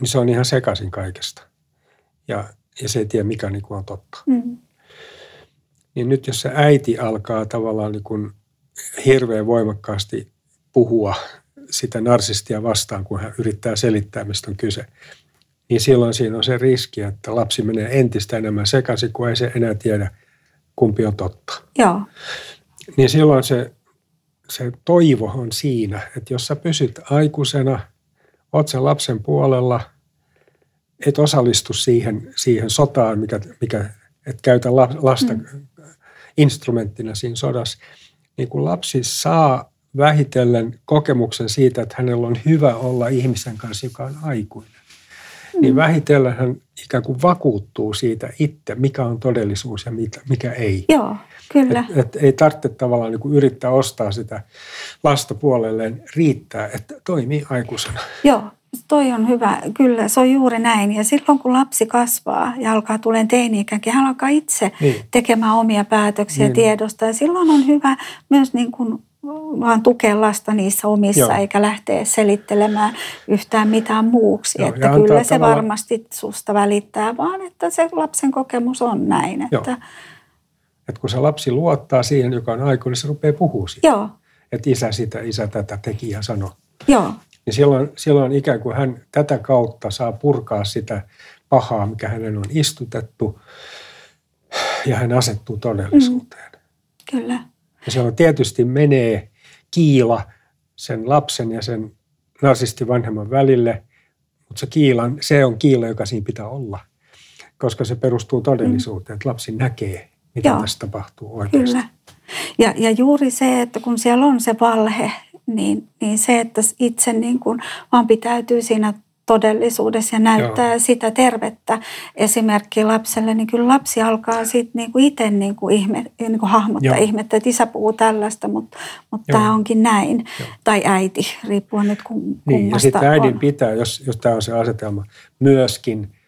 niin se on ihan sekaisin kaikesta. Ja, ja se ei tiedä, mikä niin kuin on totta. Mm. Niin nyt jos se äiti alkaa tavallaan niin kuin hirveän voimakkaasti puhua sitä narsistia vastaan, kun hän yrittää selittää, mistä on kyse, niin silloin siinä on se riski, että lapsi menee entistä enemmän sekaisin, kun ei se enää tiedä, kumpi on totta. Joo. Niin silloin se, se toivo on siinä, että jos sä pysyt aikuisena, oot sen lapsen puolella, et osallistu siihen, siihen sotaan, mikä, mikä et käytä lasta mm. instrumenttina siinä sodassa, niin kun lapsi saa vähitellen kokemuksen siitä, että hänellä on hyvä olla ihmisen kanssa, joka on aikuinen. Niin mm. Vähitellen hän ikään kuin vakuuttuu siitä itse, mikä on todellisuus ja mikä ei. Joo, kyllä. Et, et ei tarvitse tavallaan niin kuin yrittää ostaa sitä lasta puolelleen, riittää, että toimii aikuisena. Joo, toi on hyvä. Kyllä, se on juuri näin. Ja silloin kun lapsi kasvaa ja alkaa tulemaan teini-ikäänkin, hän alkaa itse niin. tekemään omia päätöksiä niin. tiedosta. Ja silloin on hyvä myös niin kuin vaan tukea lasta niissä omissa, Joo. eikä lähteä selittelemään yhtään mitään muuksi. Joo, että kyllä se tavalla... varmasti susta välittää, vaan että se lapsen kokemus on näin. Että... Joo. Et kun se lapsi luottaa siihen, joka on aikuinen, se rupeaa puhumaan siitä. Joo. Että isä sitä, isä tätä teki ja sanoi. Joo. Niin silloin, silloin ikään kuin hän tätä kautta saa purkaa sitä pahaa, mikä hänen on istutettu, ja hän asettuu todellisuuteen. Mm. Kyllä. Ja siellä tietysti menee kiila sen lapsen ja sen vanhemman välille, mutta se, kiilan, se on kiila, joka siinä pitää olla, koska se perustuu todellisuuteen, että lapsi näkee, mitä Joo, tässä tapahtuu oikeasti. Kyllä. Ja, ja juuri se, että kun siellä on se valhe, niin, niin se, että itse niin kuin vaan pitäytyy siinä todellisuudessa ja näyttää Joo. sitä tervettä esimerkkiä lapselle, niin kyllä lapsi alkaa sitten niinku itse niinku ihme, niinku hahmottaa Joo. ihmettä, että isä puhuu tällaista, mutta, mutta tämä onkin näin. Joo. Tai äiti, riippuen nyt kummasta niin, ja sitten äidin on. pitää, jos, jos tämä on se asetelma, myöskin –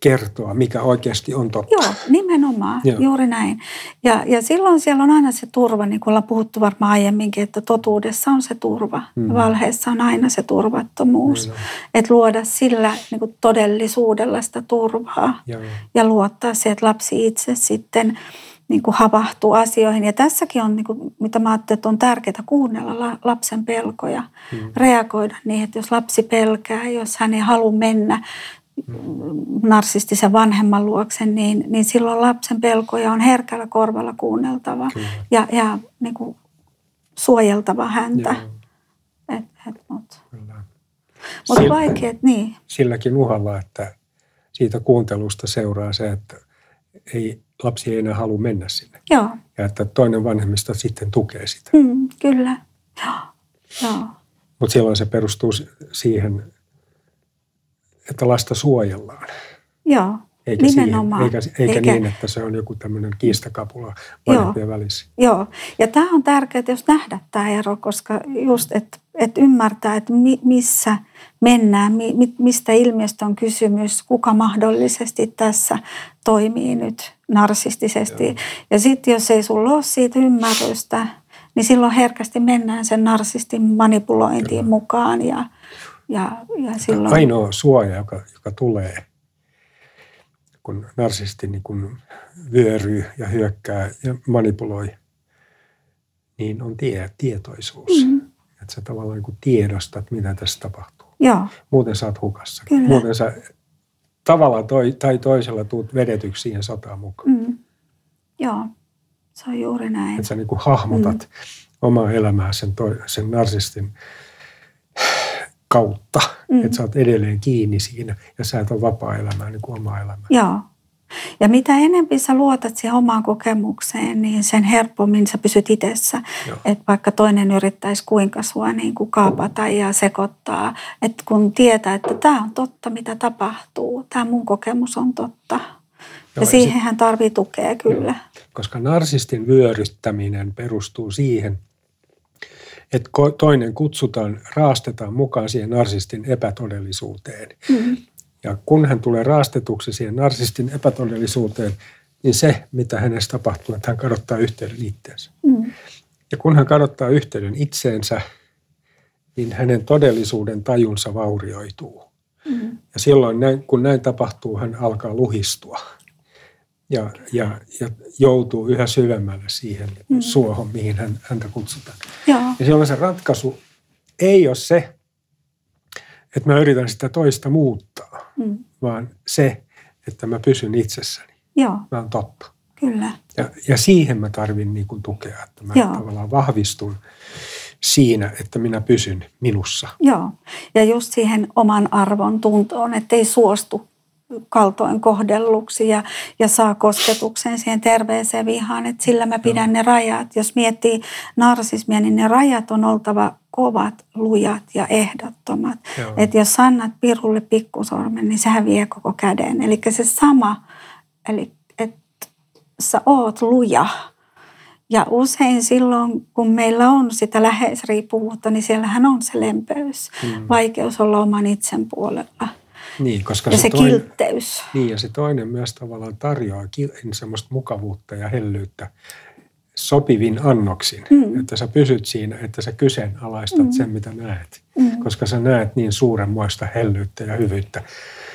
kertoa, mikä oikeasti on totta. Joo, nimenomaan, Joo. juuri näin. Ja, ja silloin siellä on aina se turva, niin kuin ollaan puhuttu varmaan aiemminkin, että totuudessa on se turva. Mm. Valheessa on aina se turvattomuus. Mm. Että luoda sillä niin kuin todellisuudella sitä turvaa Joo. ja luottaa siihen, että lapsi itse sitten niin kuin havahtuu asioihin. Ja tässäkin on, niin kuin, mitä mä ajattelin, että on tärkeää kuunnella lapsen pelkoja, mm. reagoida niin, että jos lapsi pelkää, jos hän ei halua mennä narsistisen vanhemman luokse, niin, niin silloin lapsen pelkoja on herkällä korvalla kuunneltava Kyllä. ja, ja niin kuin suojeltava häntä. Et, et, Mutta mut vaikeat, niin. Silläkin uhalla, että siitä kuuntelusta seuraa se, että ei, lapsi ei enää halua mennä sinne. Joo. Ja että toinen vanhemmista sitten tukee sitä. Mm, kyllä, joo. joo. Mutta silloin se perustuu siihen että lasta suojellaan. Joo, eikä nimenomaan. Siihen, eikä, eikä, eikä niin, että se on joku tämmöinen kiistakapula vanhempien välissä. Joo, ja tämä on tärkeää, jos nähdä tämä ero, koska just, että et ymmärtää, että mi, missä mennään, mi, mistä ilmiöstä on kysymys, kuka mahdollisesti tässä toimii nyt narsistisesti. Joo. Ja sitten jos ei sulla ole siitä ymmärrystä, niin silloin herkästi mennään sen narsistin manipulointiin Kyllä. mukaan ja ja, ja silloin... Ainoa suoja, joka, joka tulee, kun narsisti niin kun vyöryy ja hyökkää ja manipuloi, niin on tie, tietoisuus. Mm. Että sä tavallaan niin tiedostat, mitä tässä tapahtuu. Joo, Muuten sä oot hukassa. Kyllä. Muuten sä tavalla toi, tai toisella tuut vedetyksi siihen sotaan mukaan. mm. joo, se on juuri näin. Että sä niin kuin hahmotat mm. omaa elämää sen, toi, sen narsistin kautta. Mm. Että sä oot edelleen kiinni siinä ja sä et ole vapaa elämää niin kuin omaa elämää. Joo. Ja mitä enemmän sä luotat siihen omaan kokemukseen, niin sen helpommin sä pysyt itsessä. Joo. Että vaikka toinen yrittäisi kuinka sua niin kuin kaapata ja sekoittaa, että kun tietää, että tämä on totta, mitä tapahtuu, tämä mun kokemus on totta. Joo, ja ja siihen hän tarvii tukea kyllä. Koska narsistin vyöryttäminen perustuu siihen, että toinen kutsutaan, raastetaan mukaan siihen narsistin epätodellisuuteen. Mm. Ja kun hän tulee raastetuksi siihen narsistin epätodellisuuteen, niin se, mitä hänestä tapahtuu, että hän kadottaa yhteyden itseensä. Mm. Ja kun hän kadottaa yhteyden itseensä, niin hänen todellisuuden tajunsa vaurioituu. Mm. Ja silloin, näin, kun näin tapahtuu, hän alkaa luhistua ja, ja, ja joutuu yhä syvemmälle siihen Mm. suohon, mihin hän, häntä kutsutaan. Joo, Ja silloin se ratkaisu ei ole se, että mä yritän sitä toista muuttaa, mm. vaan se, että mä pysyn itsessäni. joo, Mä oon totta. kyllä. Ja, ja siihen mä tarvin niin kuin tukea, että mä Joo. tavallaan vahvistun siinä, että minä pysyn minussa. Joo, ja just siihen oman arvon tuntoon, ettei suostu kaltoin kohdelluksi ja, ja saa kosketuksen siihen terveeseen vihaan, että sillä mä pidän ne rajat. Jos miettii narsismia, niin ne rajat on oltava kovat, lujat ja ehdottomat. Joo. Että jos sä annat pirulle pikkusormen, niin sehän vie koko käden. Eli se sama, eli että sä oot luja. Ja usein silloin, kun meillä on sitä läheisriippuvuutta, niin siellähän on se lempeys, Mm. vaikeus olla oman itsen puolella Niin, koska ja se toinen, kiltteys. niin, ja se toinen myös tavallaan tarjoaa ki- semmoista mukavuutta ja hellyyttä sopivin annoksin. Mm. Että sä pysyt siinä, että sä kyseenalaistat Mm. sen, mitä näet. Mm. Koska sä näet niin suurenmoista hellyyttä ja hyvyyttä,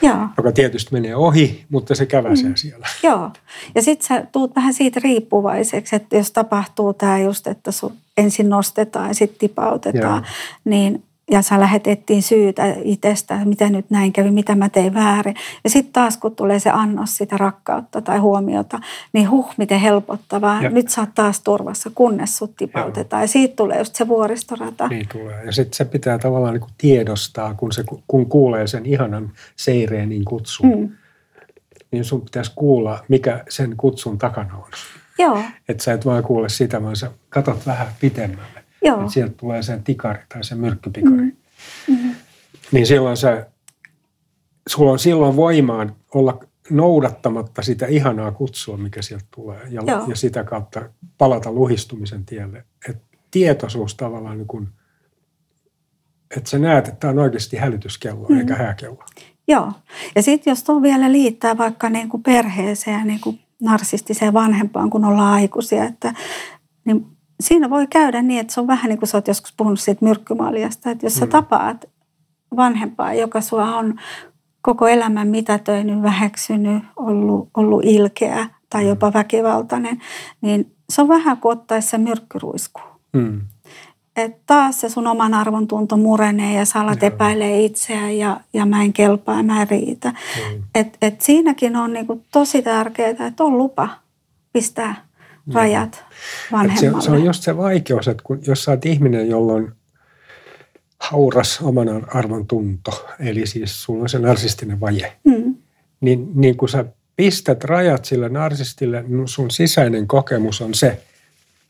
Joo, joka tietysti menee ohi, mutta se käväsee Mm. siellä. joo. Ja sitten sä tuut vähän siitä riippuvaiseksi, että jos tapahtuu tämä just, että sun ensin nostetaan ja sitten tipautetaan, Joo. niin ja sä lähdet etsiin syytä itsestä, mitä nyt näin kävi, mitä mä tein väärin. Ja sitten taas kun tulee se annos sitä rakkautta tai huomiota, niin huh, miten helpottavaa. Joo. Nyt sä oot taas turvassa, kunnes sut tipautetaan. Ja siitä tulee just se vuoristorata. Niin tulee. Ja sitten se pitää tavallaan niin kuin tiedostaa, kun, se, kun kuulee sen ihanan seireenin kutsun, mm. Mm. niin sun pitäisi kuulla, mikä sen kutsun takana on. Joo, Että sä et vaan kuule sitä, vaan sä katot vähän pitemmälle. Joo. Että sieltä tulee se tikari tai se myrkkypikari. Mm. Mm. Niin silloin sä, sulla on silloin voimaan olla noudattamatta sitä ihanaa kutsua, mikä sieltä tulee. Ja, Joo. ja sitä kautta palata luhistumisen tielle. Et tietoisuus tavallaan niin kuin, että sä näet, että tämä on oikeasti hälytyskello mm. eikä hääkello. Joo. Ja sitten jos tuon vielä liittää vaikka niin kuin perheeseen ja niin kuin narsistiseen vanhempaan, kun ollaan aikuisia, että niin siinä voi käydä niin, että se on vähän niin kuin sä oot joskus puhunut siitä myrkkymaljasta, että jos sä Mm. tapaat vanhempaa, joka sua on koko elämän mitätöinyt, väheksynyt, ollut, ollut ilkeä tai jopa väkivaltainen, niin se on vähän kuin ottaisi se myrkkyruisku. Mm. Että taas se sun oman arvon tunto murenee ja sä alat epäilee itseään ja, ja mä en kelpaa ja mä en riitä. Mm. Et, et siinäkin on niinku tosi tärkeää, että on lupa pistää rajat vanhemmalle. se, se on just se vaikeus, että kun, jos sä oot ihminen, jolla on hauras oman ar- arvon tunto, eli siis sulla on se narsistinen vaje, mm, niin, niin kun sä pistät rajat sille narsistille, niin sun sisäinen kokemus on se,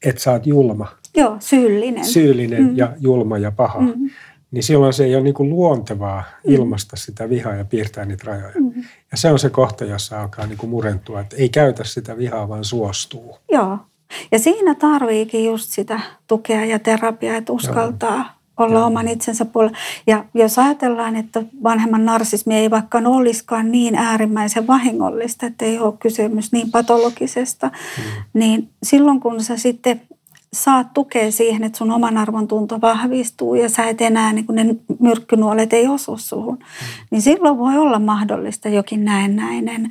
että sä oot julma, joo, syyllinen. syyllinen Mm. ja julma ja paha. mm, Niin silloin se ei ole niin kuin luontevaa ilmaista sitä vihaa ja piirtää niitä rajoja. mm, Ja se on se kohta, jossa alkaa niin kuin murentua, että ei käytä sitä vihaa, vaan suostuu. joo. Ja siinä tarviikin just sitä tukea ja terapiaa, että uskaltaa olla Joo. oman itsensä puolella. Ja jos ajatellaan, että vanhemman narsismi ei vaikka olisikaan niin äärimmäisen vahingollista, että ei ole kysymys niin patologisesta, Mm. niin silloin kun sä sitten saat tukea siihen, että sun oman arvon tunto vahvistuu ja sä et enää, niin kun ne myrkkynuolet ei osu suhun, niin silloin voi olla mahdollista jokin näennäinen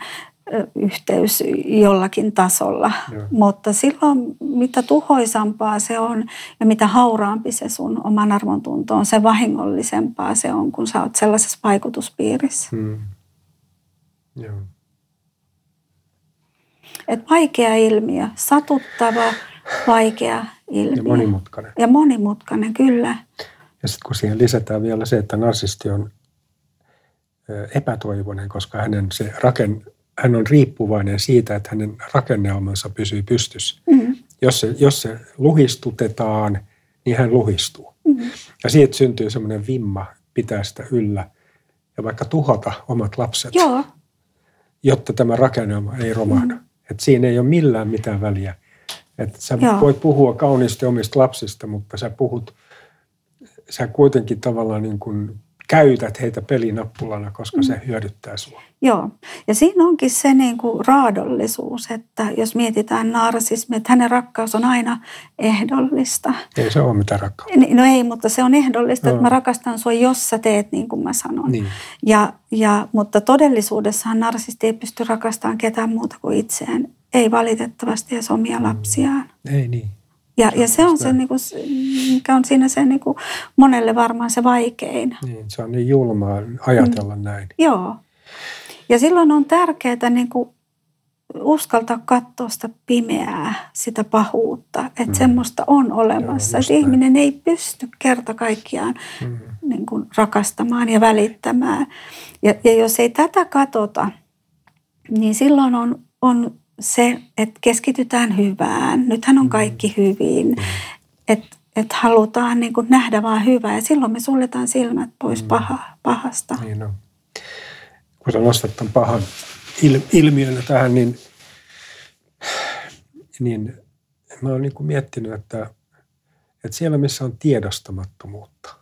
yhteys jollakin tasolla. Joo. Mutta silloin mitä tuhoisampaa se on ja mitä hauraampi se sun oman arvon tunto on, se vahingollisempaa se on, kun sä oot sellaisessa vaikutuspiirissä. Mm. Joo. Et vaikea ilmiö, satuttava, vaikea ilmiö. Ja monimutkainen. Ja monimutkainen, kyllä. Ja sitten kun siihen lisätään vielä se, että narsisti on epätoivoinen, koska hänen se raken, hän on riippuvainen siitä, että hänen rakennelmansa pysyy pystyssä. Mm. Jos se, jos se luhistutetaan, niin hän luhistuu. Mm. Ja siitä syntyy semmoinen vimma pitää sitä yllä ja vaikka tuhota omat lapset, Joo, jotta tämä rakennelma ei romahda. Mm. Et siinä ei ole millään mitään väliä. Et sä Joo. voit puhua kauniisti omista lapsista, mutta sä puhut, sä kuitenkin tavallaan niin kuin käytät heitä pelinappulana, koska mm. se hyödyttää sua. joo. Ja siinä onkin se niin kuin raadollisuus, että jos mietitään narsismia, että hänen rakkaus on aina ehdollista. Ei se ole mitään rakkautta. No ei, mutta se on ehdollista, Joo. että mä rakastan sua, jos sä teet niin kuin mä sanon. Niin. Ja, ja, mutta todellisuudessahan narsisti ei pysty rakastamaan ketään muuta kuin itseään. Ei valitettavasti edes omia lapsiaan. Ei niin. Ja, ja se on se, niin kuin, mikä on siinä se niin kuin, monelle varmaan se vaikein. niin. Se on niin julmaa ajatella mm. näin. Joo. Ja silloin on tärkeää niin kuin uskaltaa katsoa sitä pimeää, sitä pahuutta, että Mm. mm. semmoista on olemassa. Joo, että näin. ihminen ei pysty kerta kaikkiaan Mm. niin kuin rakastamaan ja välittämään. Ja, ja jos ei tätä katota, niin silloin on, on se, että keskitytään hyvään. Nythän on kaikki hyvin. Että et halutaan niin kuin nähdä vaan hyvää ja silloin me suljetaan silmät pois paha, pahasta. Niin on. Kun sä nostat tämän pahan il- ilmiön tähän, niin, niin mä oon niin kuin miettinyt, että, että siellä missä on tiedostamattomuutta,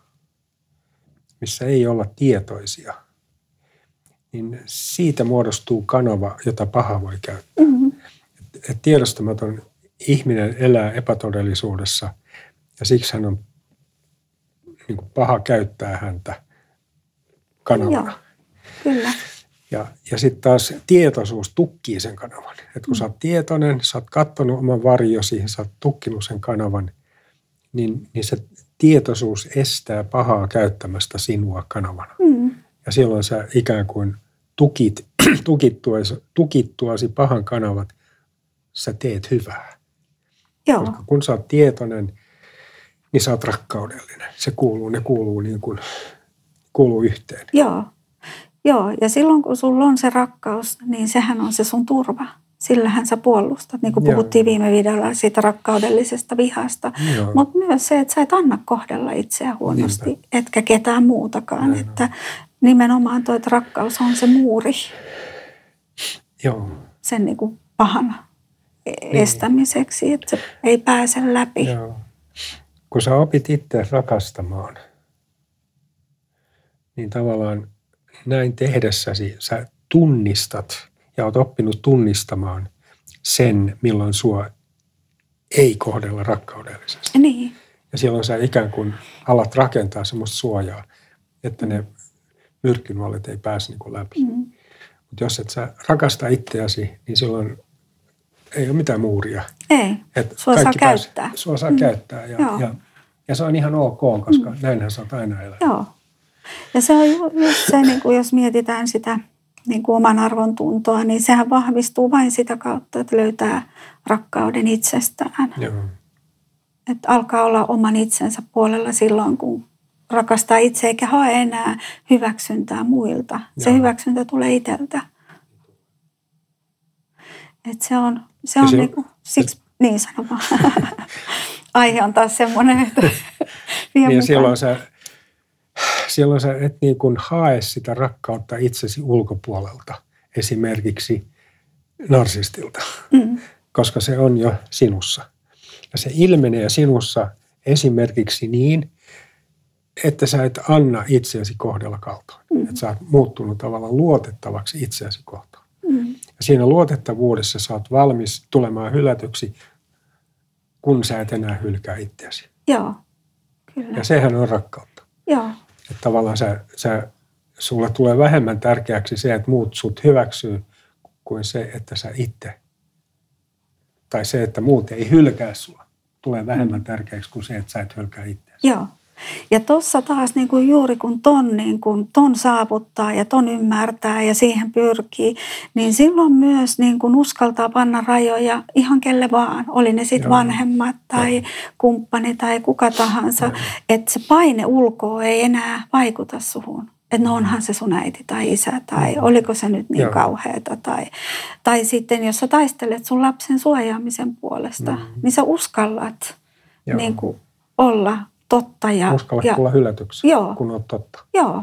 missä ei olla tietoisia, niin siitä muodostuu kanava, jota paha voi käyttää. Mm-hmm. Et tiedostamaton ihminen elää epätodellisuudessa ja siksi hän on, niin kuin paha käyttää häntä kanavana. Joo, kyllä. Ja, ja sitten taas tietoisuus tukkii sen kanavan. Et kun sä oot tietoinen, sä oot kattonut oman varjosi, sä oot tukkinut sen kanavan, niin, niin se tietoisuus estää pahaa käyttämästä sinua kanavana. Mm. Ja silloin sä ikään kuin tukit, (clears throat) tukittuasi, tukittuasi pahan kanavat, sä teet hyvää. Joo, Koska kun sä oot tietoinen, niin sä oot rakkaudellinen. Se kuuluu, ne kuuluu niin kuin, kuuluu yhteen. joo. Joo, ja silloin kun sulla on se rakkaus, niin sehän on se sun turva. Sillähän sä puolustat, niin kuin Joo. puhuttiin viime videolla siitä rakkaudellisesta vihasta. Mutta myös se, että sä et anna kohdella itseä huonosti, Niinpä. etkä ketään muutakaan. Näin on. että nimenomaan tuo, että rakkaus on se muuri Joo. sen niin kuin pahan estämiseksi, että se ei pääse läpi. Joo. Kun sä opit itse rakastamaan, niin tavallaan näin tehdessäsi sä tunnistat ja oot oppinut tunnistamaan sen, milloin sua ei kohdella rakkaudellisesti. Niin, Ja silloin sä ikään kuin alat rakentaa semmoista suojaa, että ne myrkkynuolet ei pääse niin läpi. mm. Mutta jos et sä rakasta itseäsi, niin silloin ei ole mitään muuria. ei. Et Sua saa kaikki pääs- käyttää. Sua saa mm. käyttää ja, Joo. ja, ja se on ihan ok, koska mm. näinhän sä oot aina elänyt. Joo. Ja se on ju- just se, niin kuin jos mietitään sitä niin kuin oman arvon tuntoa, niin sehän vahvistuu vain sitä kautta, että löytää rakkauden itsestään. Joo. Että alkaa olla oman itsensä puolella silloin, kun rakastaa itse eikä hae enää hyväksyntää muilta. Se Joo. hyväksyntä tulee itseltä. Et se on, se on se- niinku, siksi, niin sano vaan. (laughs) Aihe on taas semmoinen, että (laughs) vie Niin silloin sä, silloin sä et niin kuin hae sitä rakkautta itsesi ulkopuolelta, esimerkiksi narsistilta, Mm, koska se on jo sinussa. Ja se ilmenee sinussa esimerkiksi niin, että sä et anna itseäsi kohdella kaltoin. Mm. Että sä oot muuttunut tavallaan luotettavaksi itseäsi kohtaan. mm, Ja siinä luotettavuudessa sä oot valmis tulemaan hylätyksi, kun sä et enää hylkää itseäsi. joo, kyllä. Ja sehän on rakkautta. Joo, Että tavallaan sä, sä, sulle tulee vähemmän tärkeäksi se, että muut sut hyväksyy, kuin se, että sä itse, tai se, että muut ei hylkää sua, tulee vähemmän tärkeäksi kuin se, että sä et hylkää itseäsi. Joo. Ja tuossa taas niin kuin juuri kun ton, niin kuin ton saavuttaa ja ton ymmärtää ja siihen pyrkii, niin silloin myös niin kuin uskaltaa panna rajoja ihan kelle vaan. Oli ne sitten vanhemmat tai kumppani tai kuka tahansa. Että se paine ulkoa ei enää vaikuta suhun. Että no onhan se sun äiti tai isä tai oliko se nyt niin Joo. kauheata. Tai, tai sitten jos sä taistelet sun lapsen suojaamisen puolesta, mm-hmm. niin sä uskallat niin kuin olla totta. Ja, Uskalla ja, tulla hylätyksi, joo, kun on totta. Joo.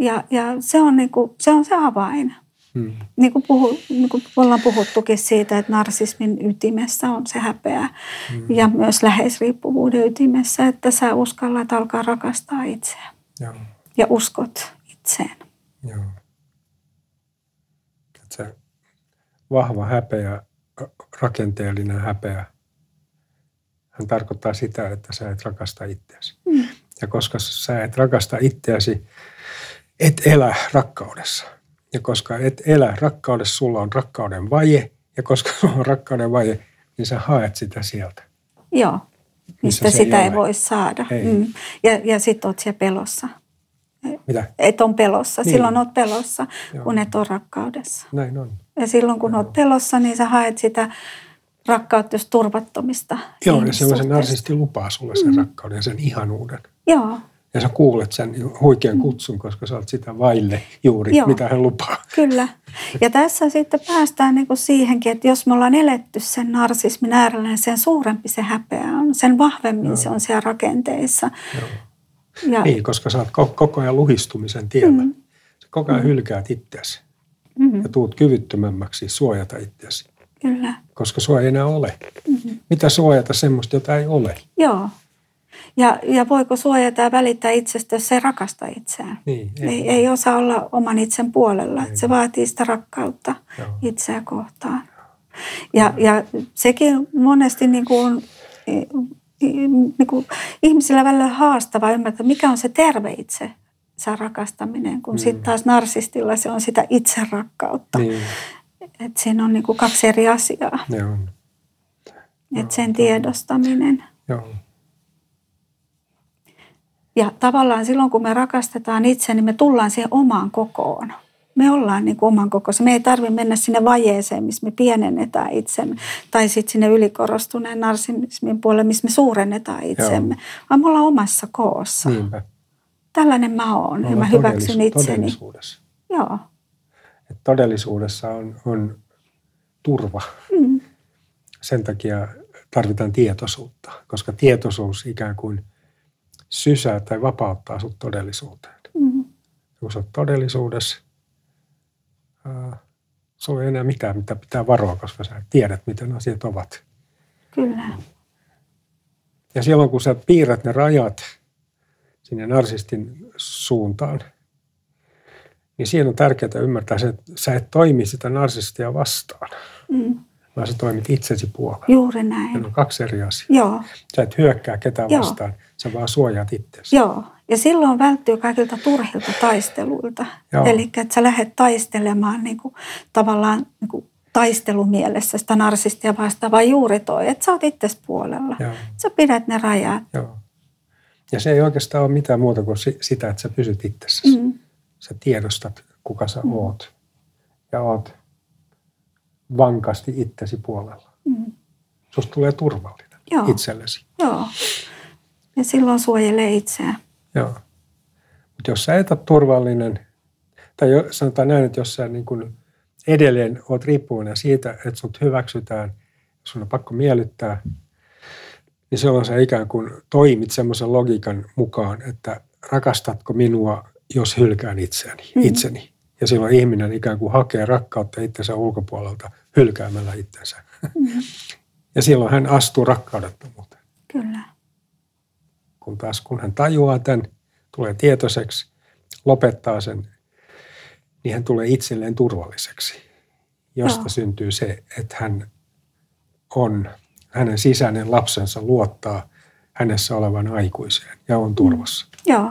Ja, ja se, on niinku, se on se avain. Hmm. Niin kuin, puhu, niin kuin ollaan puhuttukin siitä, että narsismin ytimessä on se häpeä hmm. ja myös läheisriippuvuuden ytimessä, että sä uskallat alkaa rakastaa itseä Joo. ja uskot itseen. Joo. Se vahva häpeä, rakenteellinen häpeä, hän tarkoittaa sitä, että sä et rakasta itseäsi. Mm. Ja koska sä et rakasta itseäsi, et elä rakkaudessa. Ja koska et elä rakkaudessa, sulla on rakkauden vaje. Ja koska (laughs) sulla on rakkauden vaje, niin sä haet sitä sieltä. Joo, mistä sitä ei, ei voi saada. Ei. Mm. Ja, ja sitten oot siellä pelossa. Mitä? Et on pelossa. Niin. Silloin oot pelossa, Joo. kun et ole rakkaudessa. Näin on. Ja silloin kun Joo. oot pelossa, niin sä haet sitä rakkautta just turvattomista Joo, ja se narsisti lupaa sulle sen mm. rakkauden ja sen ihanuuden. Joo. Ja sä kuulet sen huikean mm. kutsun, koska sä oot sitä vaille juuri, Joo. mitä hän lupaa. Kyllä. Ja tässä sitten päästään niin kuin siihenkin, että jos me ollaan eletty sen narsismin äärellä, niin sen suurempi se häpeä on, sen vahvemmin Joo. se on siellä rakenteissa. Joo. Ja, niin, koska sä oot koko ajan luhistumisen tiellä. Mm. Sä koko ajan mm. hylkäät itseäsi mm. ja tuut kyvyttömämmäksi suojata itseäsi. Kyllä. Koska sua ei enää ole. Mm-hmm. Mitä suojata semmoista, jota ei ole? Joo. Ja, ja voiko suojata ja välittää itsestä, jos se rakasta itseään? Niin, ei, ei, ei osaa olla oman itsen puolella. Ei. Se vaatii sitä rakkautta Joo. itseä kohtaan. Ja, ja sekin monesti niin kuin, niin kuin ihmisillä välillä haastavaa ymmärtää, mikä on se terve itse se rakastaminen, kun mm. sitten taas narsistilla se on sitä itserakkautta. Niin. Et siinä on niin kuin kaksi eri asiaa. On. Et sen tiedostaminen. Joo. Ja tavallaan silloin, kun me rakastetaan itse, niin me tullaan siihen omaan kokoon. Me ollaan niin kuin oman kokossa. Me ei tarvitse mennä sinne vajeeseen, missä me pienennetään itsemme. Tai sitten sinne ylikorostuneen narsismin puolelle, missä me suurennetaan itsemme. Joo. Vaan me ollaan omassa koossa. Niinpä. Tällainen mä oon ja mä hyväksyn itseni. Joo että todellisuudessa on, on turva. Mm. Sen takia tarvitaan tietoisuutta, koska tietoisuus ikään kuin sysää tai vapauttaa sut todellisuuteen. Mm. Kun sä oot todellisuudessa, äh, sulla ei enää mitään, mitä pitää varoa, koska sä tiedät, miten asiat ovat. Kyllä. Ja silloin, kun sä piirrät ne rajat sinne narsistin suuntaan, niin siinä on tärkeää ymmärtää se, että sä et toimi sitä narsistia vastaan, mm. vaan sä toimit itsesi puolella. Juuri näin. Ne on kaksi eri asiaa. Joo. Sä et hyökkää ketään Joo. vastaan, sä vaan suojaat itsesi. Joo, ja silloin välttyy kaikilta turhilta taisteluilta. Eli että sä lähdet taistelemaan niin kuin, tavallaan niin kuin taistelumielessä sitä narsistia vastaan, vaan juuri toi, että sä oot itsesi puolella. Joo. Sä pidät ne rajat. Joo. Ja se ei oikeastaan ole mitään muuta kuin sitä, että sä pysyt itsessäsi. Mm sä tiedostat, kuka sä mm. oot. Ja oot vankasti itsesi puolella. Mm. Susta tulee turvallinen Joo. itsellesi. Joo. Ja silloin suojelee itseään. Joo. Mutta jos sä et ole turvallinen, tai sanotaan näin, että jos sä niin kun edelleen oot riippuvainen siitä, että sut hyväksytään, sun on pakko miellyttää, niin silloin sä ikään kuin toimit semmoisen logiikan mukaan, että rakastatko minua jos hylkään itseäni, mm-hmm. itseni. Ja silloin ihminen ikään kuin hakee rakkautta itsensä ulkopuolelta hylkäämällä itsensä. Mm-hmm. (laughs) Ja silloin hän astuu rakkaudettomuuteen. Kyllä. Kun taas kun hän tajuaa tämän, tulee tietoiseksi, lopettaa sen, niin hän tulee itselleen turvalliseksi, josta Joo. syntyy se, että hän on, hänen sisäinen lapsensa luottaa hänessä olevan aikuiseen ja on turvassa. Mm. Joo.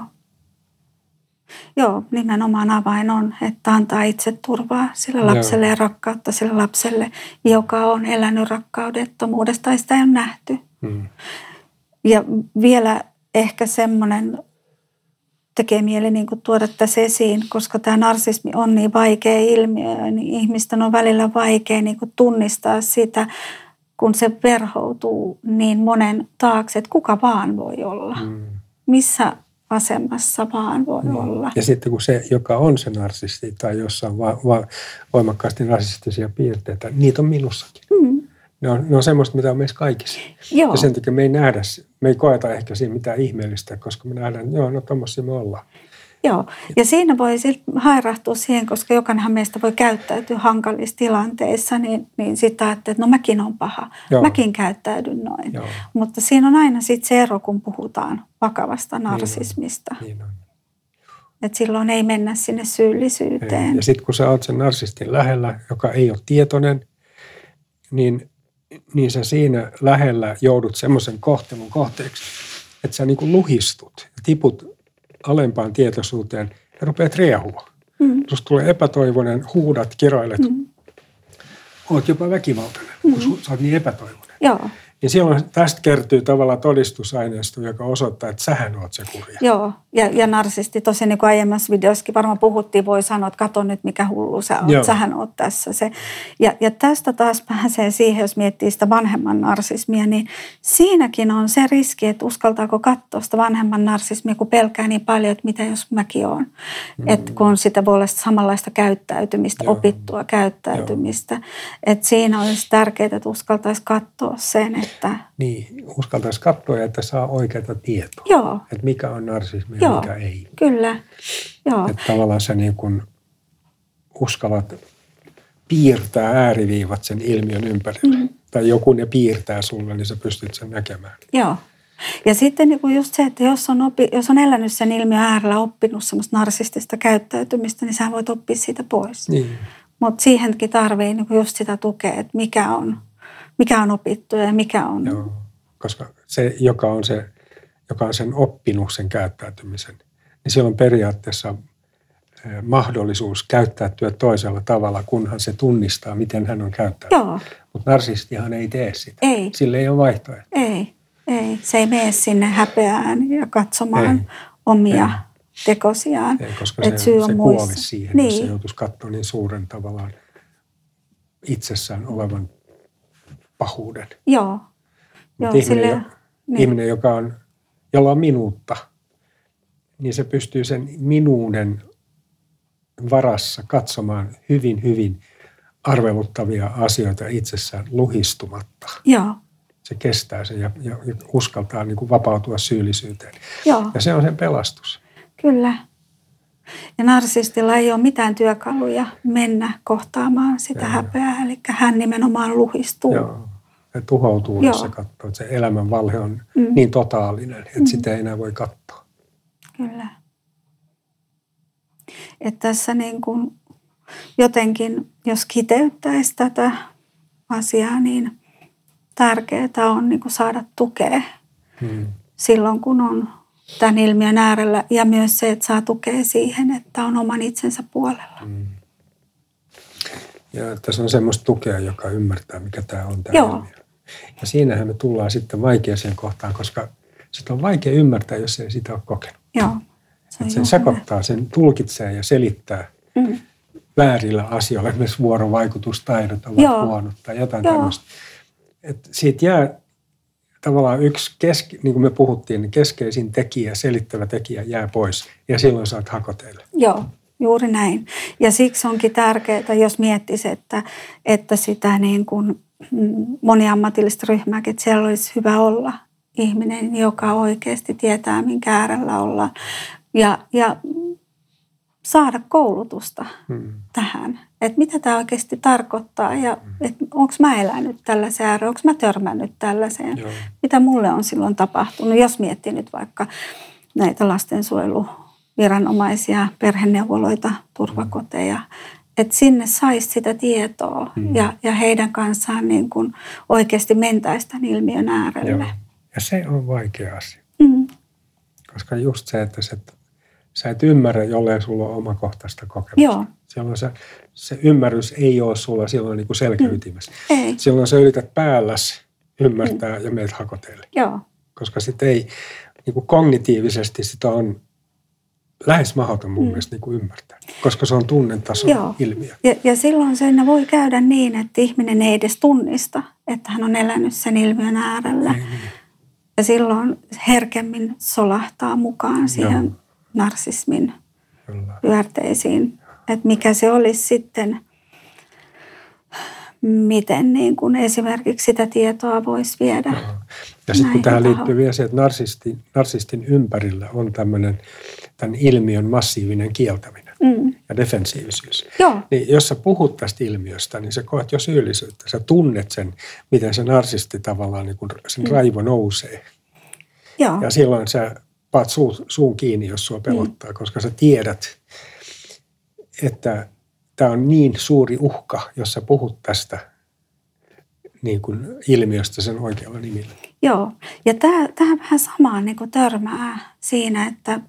Joo, nimenomaan avain on, että antaa itse turvaa sille lapselle Joo. ja rakkautta sille lapselle, joka on elänyt rakkaudettomuudesta tai sitä ei ole nähty. Mm. Ja vielä ehkä semmoinen tekee mieli niin kuin tuoda tässä esiin, koska tämä narsismi on niin vaikea ilmiö, niin ihmisten on välillä vaikea niin kuin tunnistaa sitä, kun se verhoutuu niin monen taakse, että kuka vaan voi olla. Mm. Missä asemassa vaan voi Mm. olla. Ja sitten kun se, joka on se narsisti tai jossa on va- va- voimakkaasti narsistisia piirteitä, niitä on minussakin. Mm. Ne on, ne on semmoista, mitä on meissä kaikissa. Joo. Ja sen takia me ei nähdä, me ei koeta ehkä siinä mitään ihmeellistä, koska me nähdään, että joo, no tommosia me ollaan. Joo, ja siinä voi hairahtua siihen, koska jokainenhan meistä voi käyttäytyä hankalissa tilanteissa, niin, niin sitten ajattelee, että no mäkin on paha, Joo. Mäkin käyttäydyn noin. Joo. Mutta siinä on aina sitten se ero, kun puhutaan vakavasta narsismista. Niin on. Että silloin ei mennä sinne Ei. syyllisyyteen. Ja sitten kun sä oot sen narsistin lähellä, joka ei ole tietoinen, niin, niin sä siinä lähellä joudut semmoisen kohtelun kohteeksi, että sä niinku luhistut ja tiput alempaan tietoisuuteen ja rupeat riehua. Mm. Susta tulee epätoivoinen, huudat, kiroilet, Mm. oot jopa väkivaltainen, kun su- sä oot niin epätoivoinen. Joo, Ja silloin tästä kertyy tavallaan todistusaineisto, joka osoittaa, että sähän oot se kurja. joo. Ja, ja narsisti tosiaan niin kuin aiemmassa videossakin varmaan puhuttiin, voi sanoa, että kato nyt mikä hullu sä oot, Joo. sähän oot tässä se. Ja, ja tästä taas pääsee siihen, jos miettii sitä vanhemman narsismia, niin siinäkin on se riski, että uskaltaako katsoa sitä vanhemman narsismia, kun pelkää niin paljon, että mitä jos mäkin oon. Mm. Että kun sitä voi olla samanlaista käyttäytymistä, Joo. opittua käyttäytymistä. Että siinä olisi tärkeää, että uskaltaisi katsoa sen, että Niin, uskaltaisi katsoa, että saa oikeaa tietoa. joo, Että mikä on narsismi ja Joo. mikä ei. kyllä, joo. Että tavallaan sä niin kuin uskallat piirtää ääriviivat sen ilmiön ympärille. Mm. Tai joku ne piirtää sulle, niin sä pystyt sen näkemään. Joo. Ja sitten niin kuin just se, että jos on, opi, jos on elänyt sen ilmiön äärellä, oppinut semmoista narsistista käyttäytymistä, niin sä voit oppia siitä pois. Niin. Mutta siihenkin tarvii niin kuin just sitä tukea, että mikä on, mikä on opittu ja mikä on. Joo. Koska se, joka on, se, joka on sen oppinut sen käyttäytymisen, niin silloin periaatteessa eh, mahdollisuus käyttäytyä toisella tavalla, kunhan se tunnistaa, miten hän on käyttäytynyt. Joo, Mutta narsistihan ei tee sitä. Ei. Sillä ei ole vaihtoehto. ei, ei. Se ei mene sinne häpeään ja katsomaan Ei. omia Ei. tekosiaan. Ei, koska Et se, syy on se kuolisi siihen, niin. jos se joutuisi katsoa niin suuren tavallaan itsessään olevan pahuuden. Joo. Joo, ihminen, sille, jo, niin. ihminen, joka on, jolla on minuutta, niin se pystyy sen minuuden varassa katsomaan hyvin, hyvin arveluttavia asioita itsessään luhistumatta. Joo, Se kestää sen ja, ja, ja uskaltaa niin kuin vapautua syyllisyyteen. joo. Ja se on sen pelastus. Kyllä. Ja narsistilla ei ole mitään työkaluja mennä kohtaamaan sitä Joo. häpeää, eli hän nimenomaan luhistuu. Joo. Se tuhoutuu, jos Joo. se katsoo, että se elämän valhe on Mm. niin totaalinen, että Mm. sitä ei enää voi katsoa. Kyllä. Että tässä niin kuin jotenkin, jos kiteyttäisi tätä asiaa, niin tärkeää on niin kuin saada tukea Hmm. silloin, kun on tämän ilmiön äärellä. Ja myös se, että saa tukea siihen, että on oman itsensä puolella. Mm. Ja tässä on semmoista tukea, joka ymmärtää, mikä tämä on tämä Joo. ilmiö. Ja siinähän me tullaan sitten vaikeaseen kohtaan, koska sitä on vaikea ymmärtää, jos ei sitä ole kokenut. Joo. Se sen sekoittaa, sen tulkitsee ja selittää. Mm. väärillä asioilla. Esimerkiksi vuorovaikutustaidot ovat Joo. huonot tai jotain Joo. tämmöistä. Et siitä jää tavallaan yksi, keske, niin kuin me puhuttiin, niin keskeisin tekijä, selittävä tekijä jää pois. Ja silloin saat hakoteille. Joo, juuri näin. Ja siksi onkin tärkeää, jos miettisi, että, että sitä niin kuin mm, moniammatillista ryhmääkin, että siellä olisi hyvä olla ihminen, joka oikeasti tietää, minkä äärellä ollaan. Ja, ja saada koulutusta Hmm. tähän, että mitä tämä oikeasti tarkoittaa ja että onko mä elänyt tällaiseen ääreen, onko mä törmännyt tällaiseen, Joo. mitä mulle on silloin tapahtunut. Jos miettii nyt vaikka näitä lastensuojeluviranomaisia, perheneuvoloita, turvakoteja, että sinne saisi sitä tietoa Mm. ja, ja heidän kanssaan niin kuin oikeasti mentäisi tämän ilmiön äärelle. Joo. Ja se on vaikea asia. Mm, Koska just se, että se sä et ymmärrä, jollei sulla ole omakohtaista kokemusta. Joo. Silloin se, se ymmärrys ei ole sulla silloin niin kuin selkäytimessä. Ei. Silloin sä yrität päälläs ymmärtää ja meet hakoteille. Joo. Koska sitten ei, niin kuin kognitiivisesti sitä on lähes mahdoton mun mielestä niin kuin ymmärtää. Koska se on tunnetason Joo. ilmiö. Ja, ja silloin sen voi käydä niin, että ihminen ei edes tunnista, että hän on elänyt sen ilmiön äärellä. Niin, niin. Ja silloin herkemmin solahtaa mukaan siihen Joo. narsismin Kyllä. pyörteisiin. Että mikä se olisi sitten, miten niin kuin esimerkiksi sitä tietoa voisi viedä. Ja sitten kun tähän liittyy vielä se, että narsistin, narsistin ympärillä on tämmöinen tämän ilmiön massiivinen kieltäminen Mm. ja defensiivisyys. Joo, Niin jos sä puhut tästä ilmiöstä, niin sä koet jo syyllisyyttä. Sä tunnet sen, miten se narsisti tavallaan, niin kun sen raivo nousee. joo, Ja silloin sä paat suu, suun kiinni, jos sua pelottaa, koska sä tiedät, että tämä on niin suuri uhka, jos sä puhut tästä niin kuin ilmiöstä sen oikealla nimellä. joo. Ja tämä, tämä vähän samaan niin kuin törmää siinä, että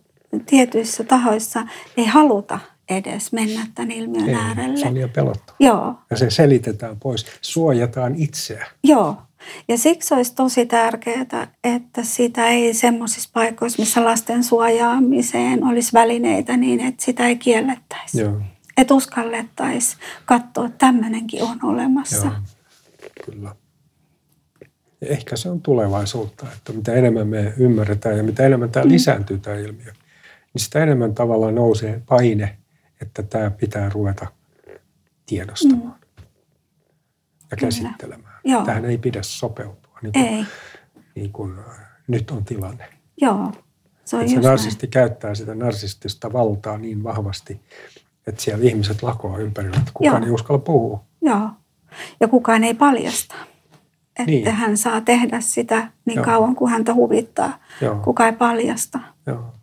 tietyissä tahoissa ei haluta edes mennä tämän ilmiön Ei, äärelle. se on liian pelottava. Joo, Ja se selitetään pois. Suojataan itseä. Joo. Ja siksi olisi tosi tärkeää, että sitä ei semmoisissa paikoissa, missä lasten suojaamiseen olisi välineitä, niin että sitä ei kiellettäisi. Joo, Että uskallettaisiin katsoa, että tämmöinenkin on olemassa. joo, kyllä. Ehkä se on tulevaisuutta, että mitä enemmän me ymmärretään ja mitä enemmän tämä lisääntyy tämä ilmiö, niin sitä enemmän tavallaan nousee paine, että tämä pitää ruveta tiedostamaan ja käsittelemään. Joo. Tähän ei pidä sopeutua, niin kuin, Ei, niin kuin äh, nyt on tilanne. joo. Se on Että se just näin. narsisti käyttää sitä narsistista valtaa niin vahvasti, että siellä ihmiset lakoa ympärillä, että kukaan Joo. ei uskalla puhua. Joo. Ja kukaan ei paljasta. Että Niin. hän saa tehdä sitä niin Joo. kauan kuin häntä huvittaa. Joo. Kukaan ei paljasta. Joo.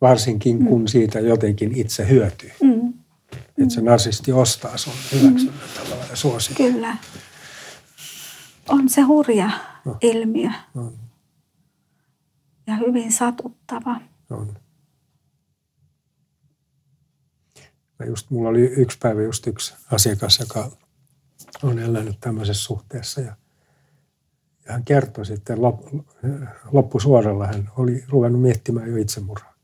Varsinkin kun siitä jotenkin itse hyötyy. Mm, Että se narsisti ostaa sun hyväksynnän tavallaan ja suosii. kyllä. On se hurja No. ilmiö On, ja hyvin satuttava. on. Mä just, mulla oli yksi päivä just yksi asiakas, joka on elänyt tämmöisessä suhteessa ja, ja hän kertoi sitten lop, loppusuoralla, hän oli ruvennut miettimään jo itsemurhaa.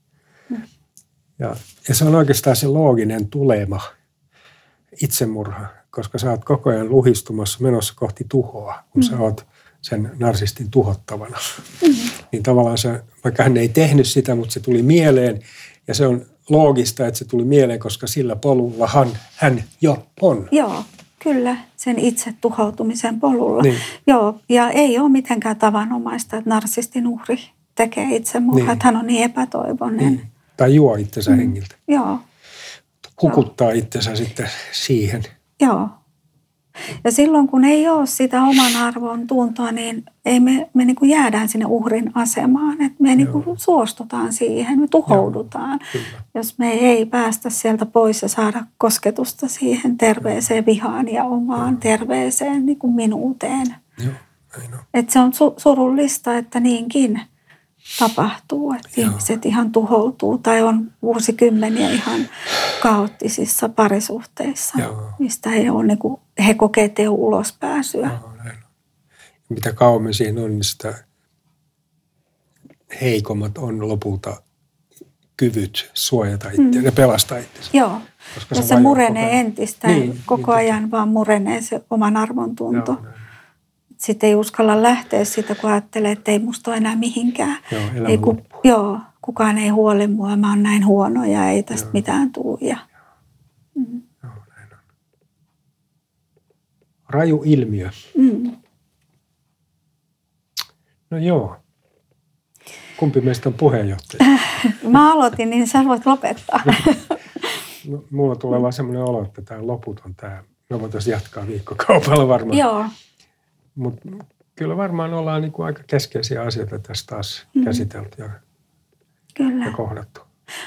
Ja, ja se on oikeastaan se looginen tulema, itsemurha, koska sä oot koko ajan luhistumassa menossa kohti tuhoa, kun sä oot sen narsistin tuhottavana. Niin tavallaan se, vaikka hän ei tehnyt sitä, mutta se tuli mieleen ja se on loogista, että se tuli mieleen, koska sillä polullahan hän jo on. Joo, kyllä, sen itse tuhoutumisen polulla. Niin. Joo, ja ei ole mitenkään tavanomaista, että narsistin uhri tekee itsemurhaa, Niin. että hän on niin epätoivoinen. Niin. Tai juo itsensä hengiltä. Joo, Hukuttaa itsensä sitten siihen. joo. Ja silloin kun ei ole sitä oman arvon tuntoa, niin ei me, me niin kuin jäädään sinne uhrin asemaan. Että me niin kuin suostutaan siihen, me tuhoudutaan. Kyllä. Jos me ei päästä sieltä pois ja saada kosketusta siihen terveeseen vihaan ja omaan terveeseen niin kuin minuuteen. Joo. Et se on su- surullista, että niinkin tapahtuu, että Joo. ihmiset ihan tuhoutuu tai on vuosikymmeniä ihan kaoottisissa parisuhteissa, Joo. mistä he, on, niin kuin, he kokee, ole ulospääsyä. Joo, näin. Mitä kauemmin siinä on, niin sitä heikommat on lopulta kyvyt suojata itseään ja pelastaa itsensä. Joo, Koska ja se se murenee koko ajan. entistä, Niin, niin, koko niin ajan vaan murenee se oman arvon tunto. Joo, näin. Sitten ei uskalla lähteä siitä, kun ajattelee, että ei musta ole enää mihinkään. Joo, ei, ku, joo, kukaan ei huoli mua, mä oon näin huono ja ei tästä Joo. mitään tule. Ja, Joo, näin on. Raju ilmiö. mm, No joo. Kumpi meistä on puheenjohtaja? Mä aloitin, niin sä voit lopettaa. (laughs) No, mulla tulee vaan semmoinen olo, että tämä loputon tämä. Me voitaisiin jatkaa viikkokaupalla varmaan. Joo, Mutta kyllä varmaan ollaan niin kuin aika keskeisiä asioita tässä taas Mm. käsitelty ja, kyllä. ja kohdattu.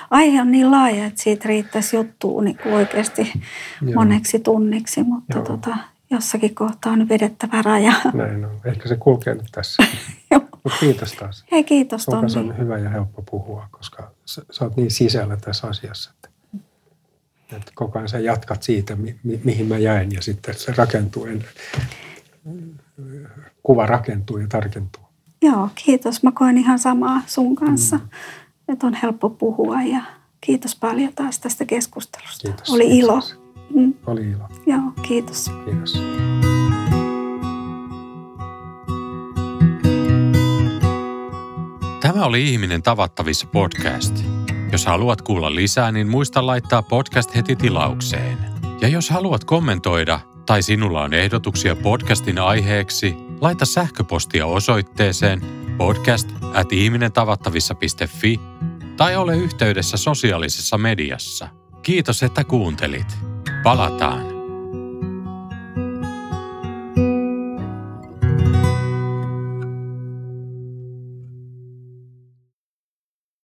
Aihe on niin laaja, että siitä riittäisi juttua niin kuin oikeasti Joo. moneksi tunniksi, mutta Joo. tota, jossakin kohtaa on vedettävä raja. (laughs) Näin on. Ehkä se kulkee nyt tässä. (laughs) Mutta kiitos taas. Hei, kiitos Sun kanssa Tommi. on hyvä ja helppo puhua, koska sä, sä oot niin sisällä tässä asiassa. Että, että koko ajan sä jatkat siitä, mi, mi, mihin mä jäin ja sitten se rakentuu. En, kuva rakentuu ja tarkentuu. Joo, kiitos. Mä koen ihan samaa sun kanssa. Mm. Että on helppo puhua ja kiitos paljon taas tästä keskustelusta. Kiitos. Oli ilo. Kiitos. Mm, Oli ilo. joo, kiitos. Kiitos. Tämä oli Ihminen tavattavissa podcast. Jos haluat kuulla lisää, niin muista laittaa podcast heti tilaukseen. Ja jos haluat kommentoida tai sinulla on ehdotuksia podcastin aiheeksi, laita sähköpostia osoitteeseen podcast at ihminentavattavissa.fi tai ole yhteydessä sosiaalisessa mediassa. Kiitos, että kuuntelit. Palataan.